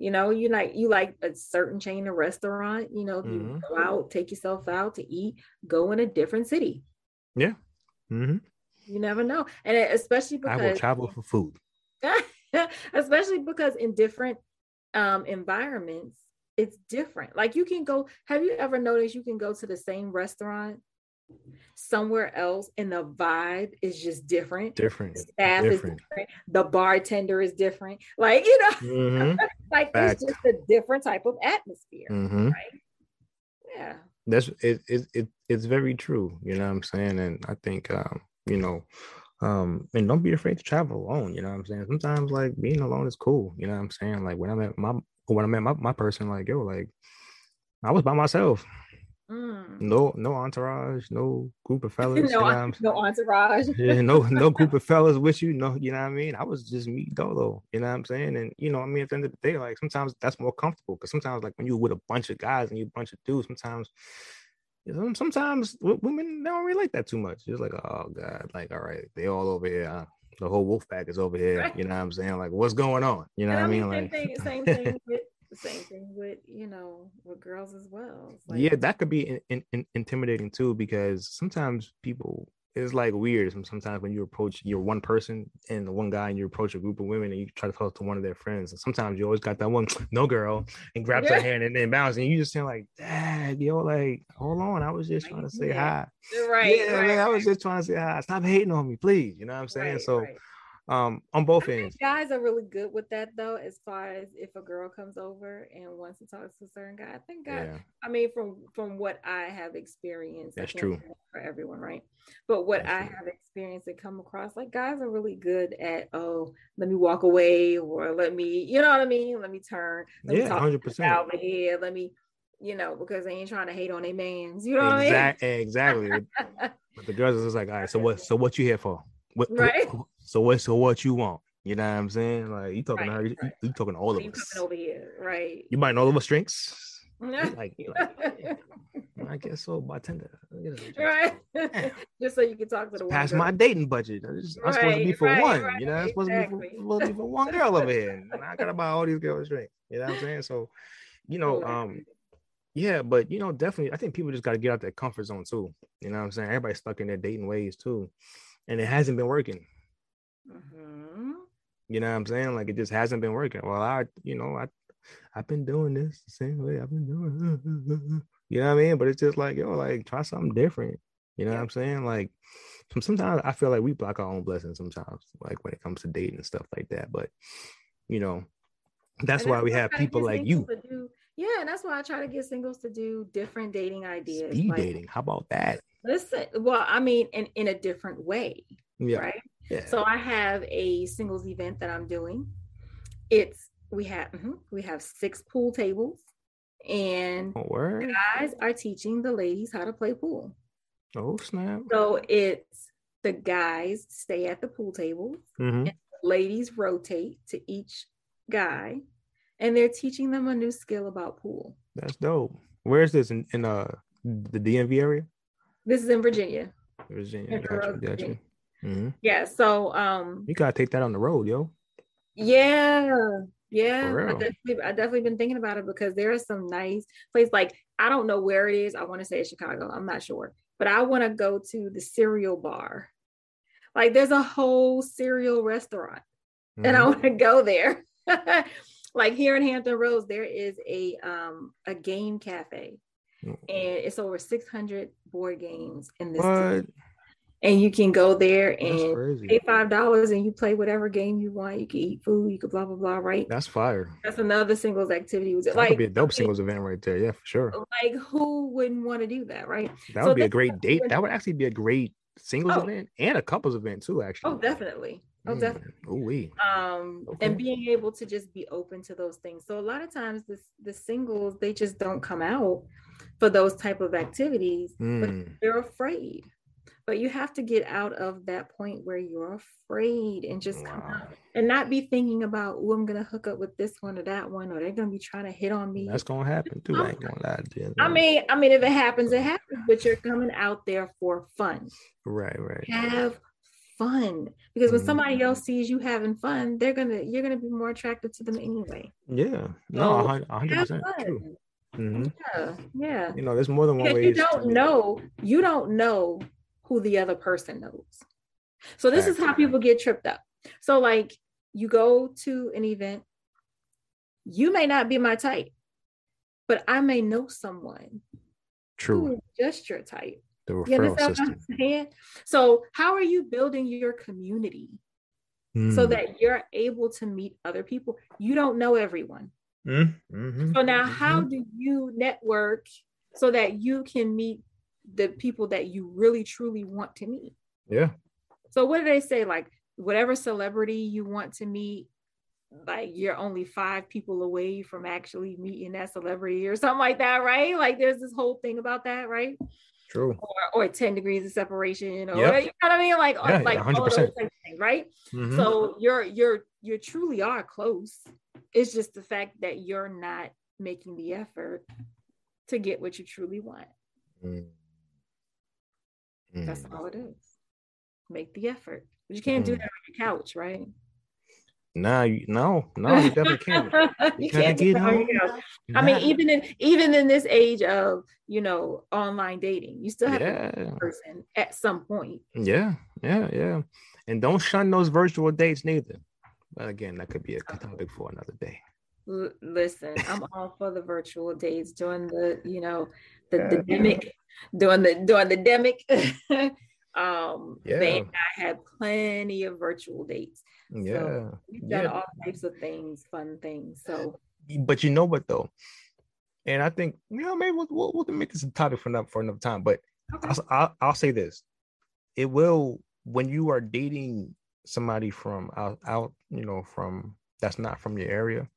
Speaker 2: You know, you like you like a certain chain of restaurant, you know, mm-hmm. you go out, take yourself out to eat, go in a different city.
Speaker 1: Yeah. Mm-hmm.
Speaker 2: You never know. And especially because
Speaker 1: I will travel for food. *laughs*
Speaker 2: especially because in different um, environments, it's different. Like you can go, have you ever noticed you can go to the same restaurant somewhere else and the vibe is just different.
Speaker 1: Different.
Speaker 2: The staff different. is different. The bartender is different. Like, you know, mm-hmm. *laughs* like Fact. it's just a different type of atmosphere. Mm-hmm. Right. Yeah.
Speaker 1: That's it, it it it's very true. You know what I'm saying? And I think um you know um and don't be afraid to travel alone you know what i'm saying sometimes like being alone is cool you know what i'm saying like when i met my when i met my, my person like yo like i was by myself mm. no no entourage no group of *laughs* fellas
Speaker 2: no, you know *laughs* no entourage *laughs*
Speaker 1: yeah, no no group of fellas with you no you know what i mean i was just me dolo you know what i'm saying and you know i mean at the end of the day like sometimes that's more comfortable because sometimes like when you're with a bunch of guys and you a bunch of dudes sometimes sometimes women don't relate that too much. It's like, oh god, like all right, they all over here. The whole wolf pack is over here. You know what I'm saying? Like, what's going on? You know what I mean?
Speaker 2: Same like, thing, same thing with same thing with you know with girls as well.
Speaker 1: Like, yeah, that could be in, in, in intimidating too because sometimes people it's like weird sometimes when you approach you're one person and the one guy and you approach a group of women and you try to talk to one of their friends and sometimes you always got that one *laughs* no girl and grabs yeah. her hand and then bounces and you just saying like dad yo like hold on i was just trying to say
Speaker 2: hi. right
Speaker 1: yeah
Speaker 2: right,
Speaker 1: man, i was just trying to say hi. Stop hating on me please you know what i'm saying? Right, so right um on both ends
Speaker 2: guys are really good with that though as far as if a girl comes over and wants to talk to a certain guy i think guys, yeah. i mean from from what i have experienced
Speaker 1: that's true
Speaker 2: for everyone right but what that's i true. have experienced and come across like guys are really good at oh let me walk away or let me you know what i mean let me turn let
Speaker 1: yeah, 100%.
Speaker 2: over here let me you know, because they ain't trying to hate on their mans. You know exactly,
Speaker 1: what I mean? Exactly. *laughs* but the girls is like, all right, so what so what you here for? What, right. What, so what? So what you want? You know what I'm saying? Like you talking right, to her, right. you, you, talking to all of us.
Speaker 2: over here, right?
Speaker 1: You might know all of us drinks. *laughs* like, like I guess so, bartender.
Speaker 2: Right. *laughs* *laughs* Just so you can talk to the
Speaker 1: Pass my dating budget. I'm, just, I'm supposed to be for one. You know, I'm supposed, exactly. to be for, supposed to be for one girl over here. And I gotta buy all these girls drinks. You know what I'm saying? So, you know, um, yeah, but you know, definitely, I think people just got to get out their comfort zone too. You know what I'm saying? Everybody's stuck in their dating ways too and it hasn't been working. Mm-hmm. You know what I'm saying? Like it just hasn't been working. Well, I, you know, I, I've been doing this the same way I've been doing. *laughs* You know what I mean? But it's just like, yo, like try something different. You know yeah. what I'm saying? Like sometimes I feel like we block our own blessings sometimes, like when it comes to dating and stuff like that. But you know, that's why we have people like you.
Speaker 2: Do, yeah, and that's why I try to get singles to do different dating ideas.
Speaker 1: Speed like, dating. How about that?
Speaker 2: Listen, well, I mean, in, in a different way. Yeah. Right. Yeah. So I have a singles event that I'm doing. It's we have mm-hmm, we have six pool tables, and
Speaker 1: oh,
Speaker 2: guys are teaching the ladies how to play pool.
Speaker 1: Oh snap!
Speaker 2: So it's the guys stay at the pool table, mm-hmm. and ladies rotate to each guy, and they're teaching them a new skill about pool.
Speaker 1: That's dope. Where is this in, in uh the DMV area?
Speaker 2: This is in Virginia.
Speaker 1: Virginia, gotcha, gotcha.
Speaker 2: Mm-hmm. Yeah, so um,
Speaker 1: you gotta take that on the road,
Speaker 2: yo. Yeah, yeah, I definitely, I definitely been thinking about it because there are some nice places. Like I don't know where it is. I want to say Chicago. I'm not sure, but I want to go to the cereal bar. Like there's a whole cereal restaurant, mm-hmm. and I mm-hmm. want to go there. *laughs* like here in Hampton Roads, there is a um a game cafe, mm-hmm. and it's over 600 board games in this. And you can go there and pay five dollars, and you play whatever game you want. You can eat food. You can blah blah blah. Right?
Speaker 1: That's fire.
Speaker 2: That's another singles activity. Was
Speaker 1: it
Speaker 2: like
Speaker 1: could be a dope singles event right there? Yeah, for sure.
Speaker 2: Like who wouldn't want to do that? Right?
Speaker 1: That would so be a great date. That would actually be a great singles oh. event and a couples event too. Actually.
Speaker 2: Oh, definitely. Oh, mm. definitely. Ooh, we. Um, okay. and being able to just be open to those things. So a lot of times, the the singles they just don't come out for those type of activities, mm. but they're afraid. But you have to get out of that point where you're afraid and just wow. come out and not be thinking about, oh, I'm gonna hook up with this one or that one, or they're gonna be trying to hit on me.
Speaker 1: That's gonna happen too. I ain't gonna lie to you.
Speaker 2: I mean, I mean, if it happens, it happens. But you're coming out there for fun.
Speaker 1: Right, right.
Speaker 2: Have fun because when somebody mm-hmm. else sees you having fun they're gonna you're gonna be more attracted to them anyway
Speaker 1: yeah no 100 percent true
Speaker 2: mm-hmm. yeah yeah
Speaker 1: you know there's more than one way
Speaker 2: you don't know you don't know who the other person knows so this is how people get tripped up so like you go to an event you may not be my type but i may know someone
Speaker 1: true
Speaker 2: just your type the referral system. So, how are you building your community mm. so that you're able to meet other people? You don't know everyone. Mm-hmm. So now, mm-hmm. how do you network so that you can meet the people that you really truly want to meet?
Speaker 1: Yeah.
Speaker 2: So what do they say? Like whatever celebrity you want to meet, like you're only five people away from actually meeting that celebrity or something like that, right? Like there's this whole thing about that, right?
Speaker 1: True.
Speaker 2: Or, or 10 degrees of separation or yep. you know what I mean? Like, yeah, like 100%. all those things, right? Mm-hmm. So you're you're you truly are close. It's just the fact that you're not making the effort to get what you truly want. Mm. That's all it is. Make the effort. But you can't mm. do that on your couch, right?
Speaker 1: No, you, no, no, you definitely *laughs* can't. You, you can't
Speaker 2: get home. I mean, even in even in this age of you know online dating, you still have yeah. a person at some point.
Speaker 1: Yeah, yeah, yeah. And don't shun those virtual dates neither. But again, that could be a topic for another day.
Speaker 2: L- listen, I'm all for the virtual dates during the you know the, yeah, the demic, during the during the demic. Um, yeah. They, I had plenty of virtual dates.
Speaker 1: Yeah. So
Speaker 2: we've done yeah. all types of things, fun things. So,
Speaker 1: but you know what though? And I think, you know, maybe we'll, we'll, we'll make this a topic for another, for another time, but okay. I'll, I'll, I'll say this. It will, when you are dating somebody from out, out, you know, from that's not from your area,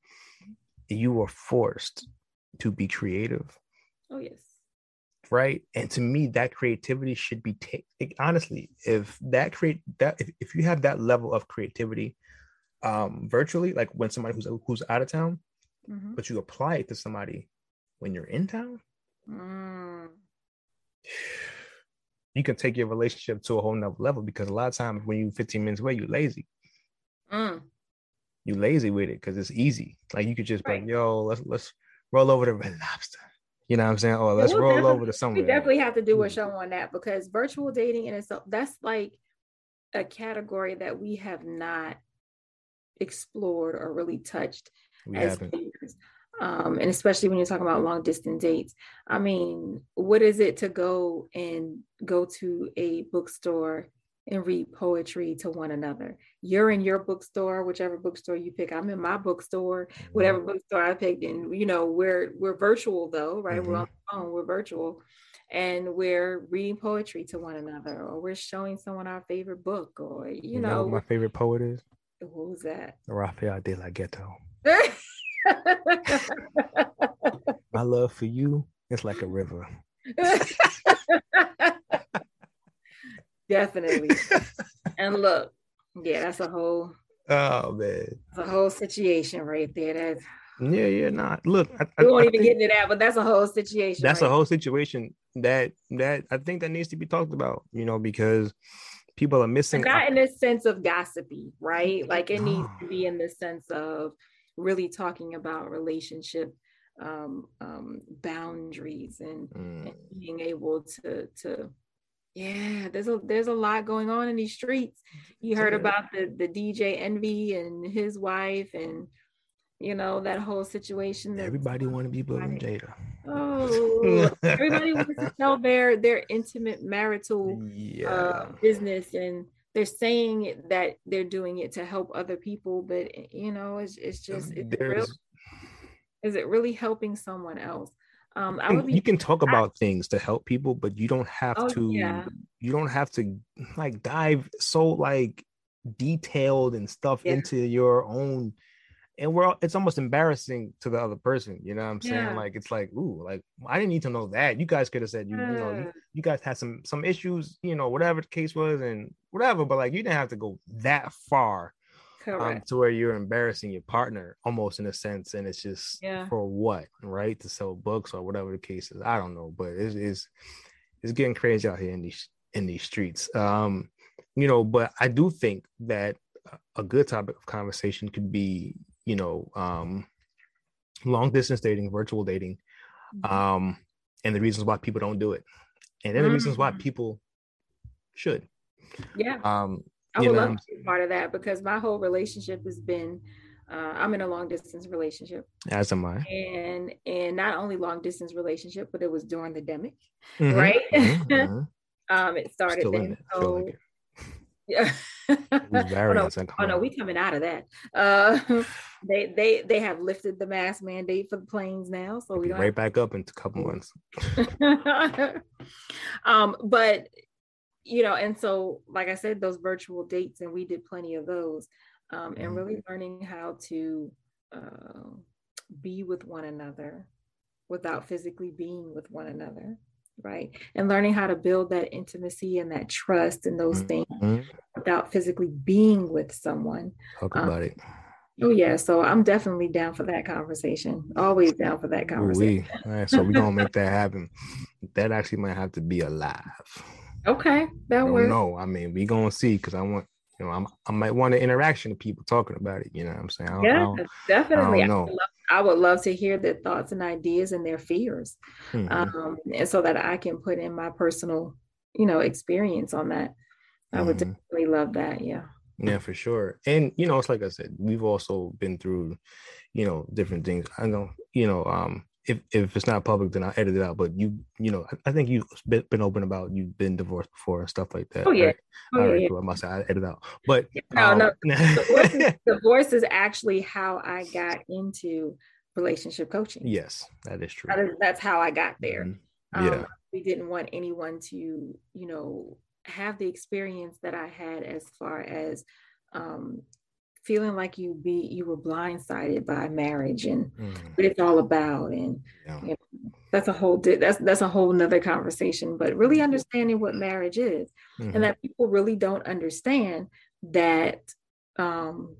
Speaker 1: you are forced to be creative.
Speaker 2: Oh, yes
Speaker 1: right and to me that creativity should be taken honestly if that create that if, if you have that level of creativity um virtually like when somebody who's who's out of town mm-hmm. but you apply it to somebody when you're in town mm. you can take your relationship to a whole nother level because a lot of times when you 15 minutes away you're lazy mm. you lazy with it because it's easy like you could just right. be like yo let's let's roll over the red lobster you know what I'm saying? Oh, let's we'll roll over to somewhere.
Speaker 2: We definitely have to do a show on that because virtual dating in itself, that's like a category that we have not explored or really touched we as haven't. Um, and especially when you're talking about long distance dates. I mean, what is it to go and go to a bookstore and read poetry to one another? You're in your bookstore, whichever bookstore you pick. I'm in my bookstore, whatever mm-hmm. bookstore I picked. And you know, we're we're virtual though, right? Mm-hmm. We're on the phone, we're virtual and we're reading poetry to one another or we're showing someone our favorite book or you, you know, know
Speaker 1: my favorite poet is
Speaker 2: who's that
Speaker 1: Rafael de la Ghetto *laughs* my love for you is like a river *laughs*
Speaker 2: definitely *laughs* and look yeah that's a whole
Speaker 1: oh man
Speaker 2: that's a whole situation right there that's
Speaker 1: yeah, yeah, not. Look,
Speaker 2: I, we won't I even get into that, but that's a whole situation.
Speaker 1: That's right? a whole situation that that I think that needs to be talked about. You know, because people are missing.
Speaker 2: not in the sense of gossipy, right? Like it needs to be *sighs* in the sense of really talking about relationship um, um, boundaries and, mm. and being able to to yeah, there's a there's a lot going on in these streets. You heard about the the DJ Envy and his wife and you know that whole situation.
Speaker 1: Everybody want to be Will and Jada.
Speaker 2: Oh, *laughs* everybody wants to tell their their intimate marital yeah. uh, business, and they're saying that they're doing it to help other people, but you know, it's it's just it's real, is it really helping someone else?
Speaker 1: Um, I would be, you can talk about things to help people, but you don't have oh, to. Yeah. You don't have to like dive so like detailed and stuff yeah. into your own and we're all, it's almost embarrassing to the other person you know what i'm saying yeah. like it's like ooh like i didn't need to know that you guys could have said you, you know you, you, guys had some some issues you know whatever the case was and whatever but like you didn't have to go that far um, to where you're embarrassing your partner almost in a sense and it's just yeah. for what right to sell books or whatever the case is i don't know but it's it's, it's getting crazy out here in these in these streets um you know but i do think that a good topic of conversation could be you know, um, long distance dating, virtual dating, mm-hmm. um, and the reasons why people don't do it, and then the reasons why mm. people should.
Speaker 2: Yeah. Um, I would love to be part of that because my whole relationship has been. Uh, I'm in a long distance relationship.
Speaker 1: As am I.
Speaker 2: And and not only long distance relationship, but it was during the demic, mm-hmm. right? Mm-hmm. *laughs* um, it started Still then. So, *laughs* yeah. *laughs* oh, no, oh no, we coming out of that. Uh, they they they have lifted the mask mandate for the planes now, so we don't
Speaker 1: right back up in a couple months.
Speaker 2: um, but you know, and so like I said, those virtual dates, and we did plenty of those, um, and mm-hmm. really learning how to uh, be with one another without physically being with one another right? And learning how to build that intimacy and that trust and those mm-hmm. things without physically being with someone
Speaker 1: talk um, about um, it.
Speaker 2: oh yeah so i'm definitely down for that conversation always down for that conversation.
Speaker 1: All right, so we're gonna *laughs* make that happen. That actually might have to be alive
Speaker 2: okay that works
Speaker 1: no i mean we gonna see because i want you know I'm, i might want an interaction of people talking about it you know what i'm saying I
Speaker 2: yeah definitely I, I, would love, I, would love, to hear their thoughts and ideas and their fears mm-hmm. um, and so that i can put in my personal you know experience on that I would mm-hmm. definitely love that. Yeah.
Speaker 1: Yeah, for sure. And you know, it's like I said, we've also been through, you know, different things. I know, you know, um, if if it's not public, then I'll edit it out. But you, you know, I, think you've been, been open about you've been divorced before and stuff like that.
Speaker 2: Oh yeah.
Speaker 1: Right?
Speaker 2: Oh,
Speaker 1: All right, yeah. cool. I must say I edit out. But
Speaker 2: no, um, no. *laughs* divorce, is, divorce is actually how I got into relationship coaching.
Speaker 1: Yes, that is true.
Speaker 2: That is, that's how I got there. Mm-hmm. Yeah. Um, we didn't want anyone to, you know, have the experience that I had as far as um, feeling like you be you were blindsided by marriage and mm. what it's all about and yeah. you know, that's a whole that's that's a whole nother conversation but really mm-hmm. understanding what marriage is mm-hmm. and that people really don't understand that um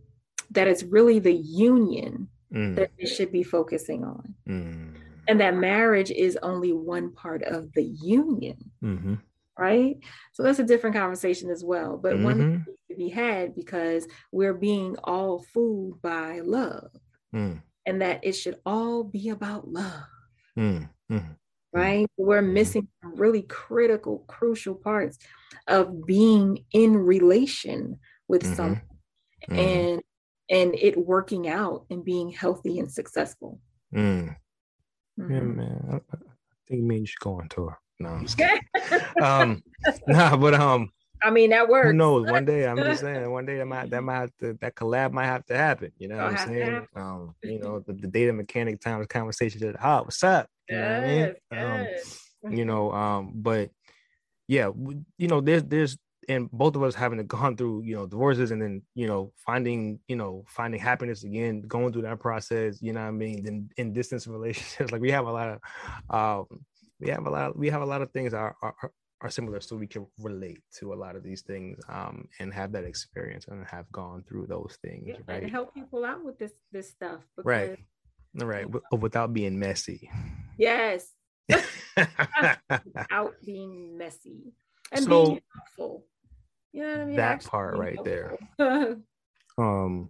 Speaker 2: that it's really the union mm. that they should be focusing on mm. and that marriage is only one part of the union mm-hmm right? So that's a different conversation as well, but mm-hmm. one to be had because we're being all fooled by love, mm. and that it should all be about love. Mm. Mm. right? Mm-hmm. We're missing really critical, crucial parts of being in relation with mm-hmm. someone mm-hmm. and and it working out and being healthy and successful.
Speaker 1: Mm. Yeah, mm-hmm. man. I, I think me and you should go on tour. No, I'm just *laughs* um, nah, but um,
Speaker 2: I mean that works.
Speaker 1: Who knows? One day, I'm just *laughs* saying, one day that might that might have to, that collab might have to happen. You know what I'm saying? Um, *laughs* you know, the, the data mechanic times conversation at hot. What's up? You know what I mean? Um, you know, um, but yeah, you know, there's there's and both of us having gone through you know divorces and then you know finding you know finding happiness again going through that process you know what i mean then in distance relationships like we have a lot of um we have a lot of, we have a lot of things are, are are similar so we can relate to a lot of these things um and have that experience and have gone through those things yeah, right
Speaker 2: and help people out with this this stuff
Speaker 1: right right without being messy
Speaker 2: yes *laughs* *laughs* without being messy and so, being helpful
Speaker 1: you know what I mean? That Actually, part right there. *laughs* um,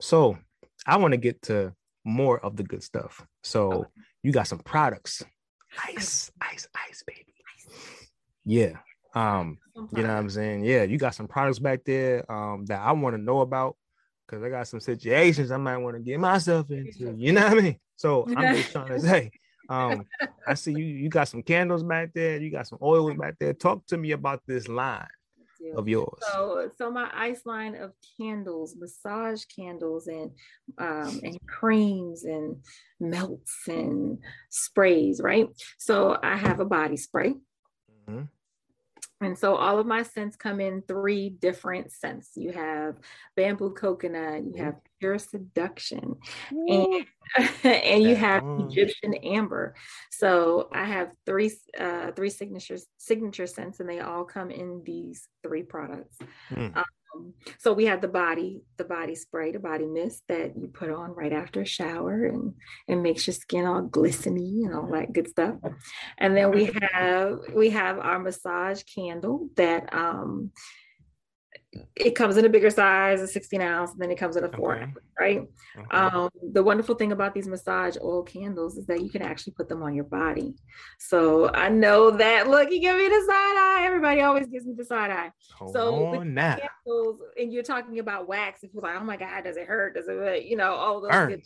Speaker 1: so I want to get to more of the good stuff. So okay. you got some products. Ice, ice, ice, baby. Yeah. Um, you know what I'm saying? Yeah, you got some products back there um that I want to know about because I got some situations I might want to get myself into. You know what I mean? So I'm just trying to say, um, I see you you got some candles back there, you got some oil back there. Talk to me about this line of yours?
Speaker 2: So, so my ice line of candles, massage candles, and um, and creams and melts and sprays, right? So I have a body spray. Mm-hmm. And so all of my scents come in three different scents. You have bamboo coconut, you have pure seduction, and, *laughs* and you have Egyptian amber. So I have three uh, three signatures signature scents, and they all come in these three products. Mm. Um, so we have the body, the body spray, the body mist that you put on right after a shower and and makes your skin all glistening and all that good stuff. And then we have we have our massage candle that um it comes in a bigger size, a 16 ounce, and then it comes in a four okay. ounce, right? Okay. Um, the wonderful thing about these massage oil candles is that you can actually put them on your body. So I know that look, you give me the side eye. Everybody always gives me the side eye. Hold so candles, and you're talking about wax, if you're like, oh my God, does it hurt? Does it, you know, all those good,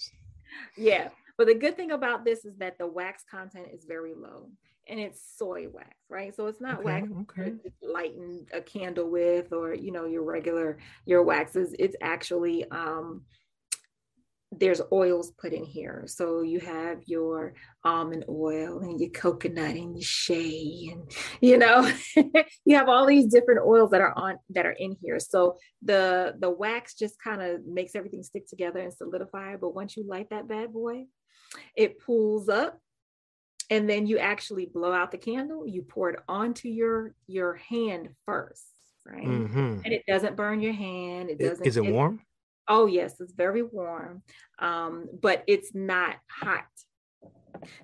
Speaker 2: yeah. But the good thing about this is that the wax content is very low and it's soy wax, right? So it's not okay, wax okay. lighten a candle with or you know your regular your waxes. It's actually um there's oils put in here. So you have your almond oil and your coconut and your shea and you know *laughs* you have all these different oils that are on that are in here. So the the wax just kind of makes everything stick together and solidify. But once you light that bad boy, it pulls up and then you actually blow out the candle you pour it onto your your hand first right? Mm-hmm. and it doesn't burn your hand it doesn't
Speaker 1: is it, it warm?
Speaker 2: Oh yes it's very warm um, but it's not hot.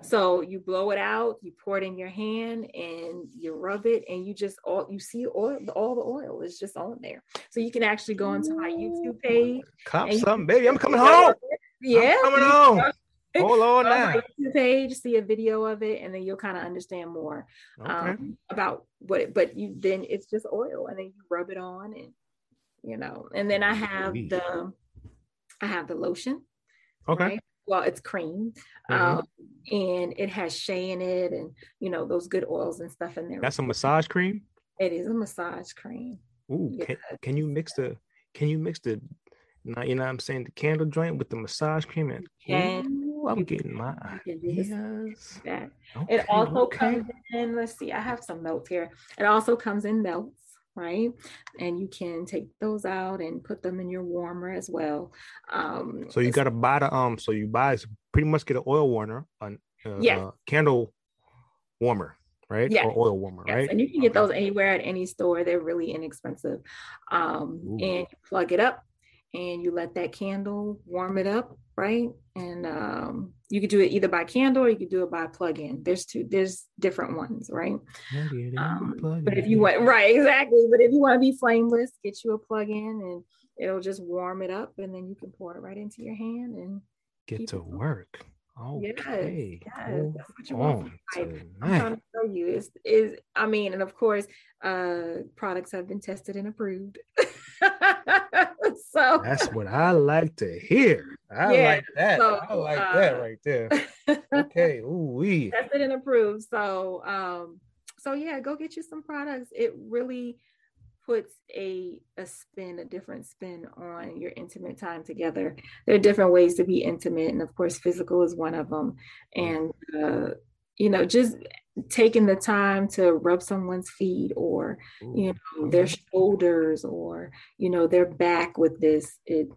Speaker 2: So you blow it out you pour it in your hand and you rub it and you just all you see oil all the oil is just on there. So you can actually go into my youtube page
Speaker 1: cop something baby i'm coming home.
Speaker 2: yeah
Speaker 1: I'm coming home Hold *laughs* on now.
Speaker 2: page, see a video of it, and then you'll kind of understand more okay. um, about what. It, but you then it's just oil, and then you rub it on, and you know. And then I have the, I have the lotion.
Speaker 1: Okay. Right?
Speaker 2: Well, it's cream, mm-hmm. um, and it has shea in it, and you know those good oils and stuff in there.
Speaker 1: That's a massage cream.
Speaker 2: It is a massage cream.
Speaker 1: Ooh, can, can you mix the? Can you mix the? now, You know what I'm saying? The candle joint with the massage cream and.
Speaker 2: Can
Speaker 1: I'm getting my ideas.
Speaker 2: Okay, it also okay. comes in, let's see, I have some notes here. It also comes in melts, right? And you can take those out and put them in your warmer as well. Um,
Speaker 1: so you got to buy the, um, so you buy, pretty much get an oil warmer, a uh, yeah. Uh, candle warmer right? Yeah. Or oil warmer, yes. right?
Speaker 2: And you can get okay. those anywhere at any store. They're really inexpensive. Um, and you plug it up and you let that candle warm it up right? And um, you could do it either by candle or you could do it by plug-in. There's two, there's different ones, right? Um, but if you want, right, exactly. But if you want to be flameless, get you a plug-in and it'll just warm it up, and then you can pour it right into your hand and
Speaker 1: get to work. Okay.
Speaker 2: Yes, yes. That's what you want I'm trying to show you is is I mean, and of course, uh products have been tested and approved. *laughs* so
Speaker 1: that's what I like to hear. I yeah, like that. So, I like uh, that right there. *laughs* okay. Ooh wee.
Speaker 2: Tested and approved. So um, so yeah, go get you some products. It really puts a a spin, a different spin on your intimate time together. There are different ways to be intimate, and of course, physical is one of them. And uh, you know, just taking the time to rub someone's feet or you know their shoulders or you know their back with this it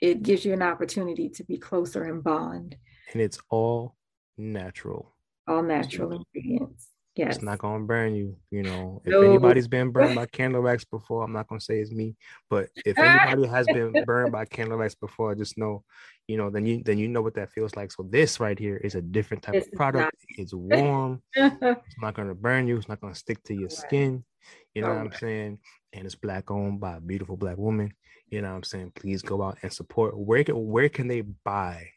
Speaker 2: it gives you an opportunity to be closer and bond.
Speaker 1: And it's all natural.
Speaker 2: All natural ingredients Yes.
Speaker 1: It's not gonna burn you. You know, if no. anybody's been *laughs* burned by candle wax before, I'm not gonna say it's me, but if *laughs* anybody has been burned by candle wax before, just know, you know, then you then you know what that feels like. So this right here is a different type this of product. It's *laughs* warm. it's not gonna burn you. It's not gonna stick to your skin. You know what I'm saying? And it's black owned by a beautiful black woman. You know what I'm saying? Please go out and support. Where can where can they buy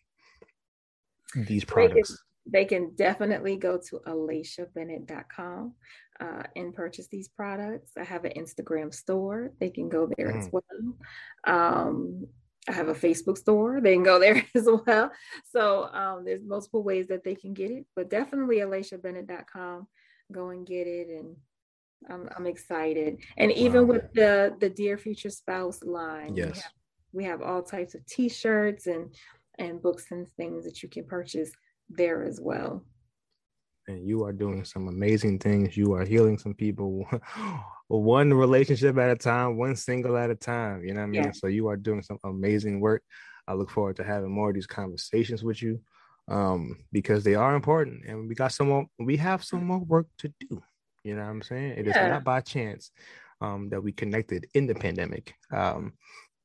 Speaker 1: these products?
Speaker 2: They can definitely go to alaciabennett.com uh, and purchase these products. I have an Instagram store. They can go there mm. as well. Um, I have a Facebook store. They can go *laughs* there as well. So um, there's multiple ways that they can get it, but definitely alaciabennett.com. Go and get it. And I'm, I'm excited. And even wow. with the, the Dear Future Spouse line,
Speaker 1: yes.
Speaker 2: we, have, we have all types of t-shirts and, and books and things that you can purchase there as well.
Speaker 1: And you are doing some amazing things. You are healing some people *laughs* one relationship at a time, one single at a time. You know what I mean? Yeah. So you are doing some amazing work. I look forward to having more of these conversations with you um, because they are important and we got some more, we have some more work to do. You know what I'm saying? It yeah. is not by chance um, that we connected in the pandemic um,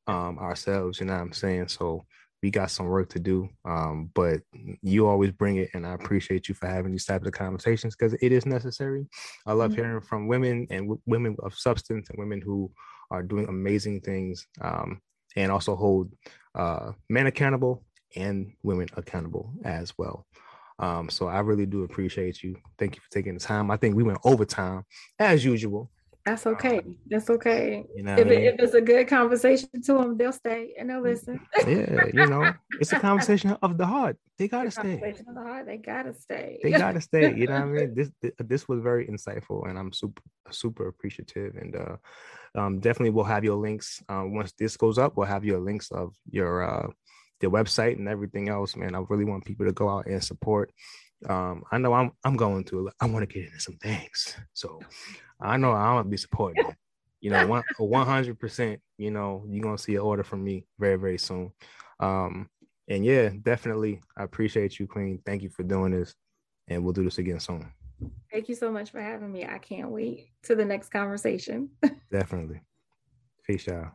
Speaker 1: um, ourselves. You know what I'm saying? So we got some work to do. Um, but you always bring it, and I appreciate you for having these types of conversations because it is necessary. I love mm-hmm. hearing from women and w- women of substance and women who are doing amazing things um, and also hold uh, men accountable and women accountable as well. Um, so I really do appreciate you. Thank you for taking the time. I think we went overtime as usual.
Speaker 2: That's okay. Um, That's okay. You know if, it, if, it's a good conversation to them, they'll stay and they'll listen.
Speaker 1: yeah, you know, it's a *laughs* conversation of the heart. They gotta stay.
Speaker 2: Conversation of the heart. They gotta stay.
Speaker 1: They gotta stay. You know what I *laughs* mean? This this was very insightful, and I'm super super appreciative. And uh, um, definitely, we'll have your links um, once this goes up. We'll have your links of your uh, their website and everything else. Man, I really want people to go out and support. Um, I know I'm I'm going to. I want to get into some things. So I know I'm gonna be supporting. You know, one hundred percent. You know, you're gonna see an order from me very very soon. Um, and yeah, definitely, I appreciate you, Queen. Thank you for doing this, and we'll do this again soon.
Speaker 2: Thank you so much for having me. I can't wait to the next conversation. *laughs*
Speaker 1: definitely. Peace, y'all.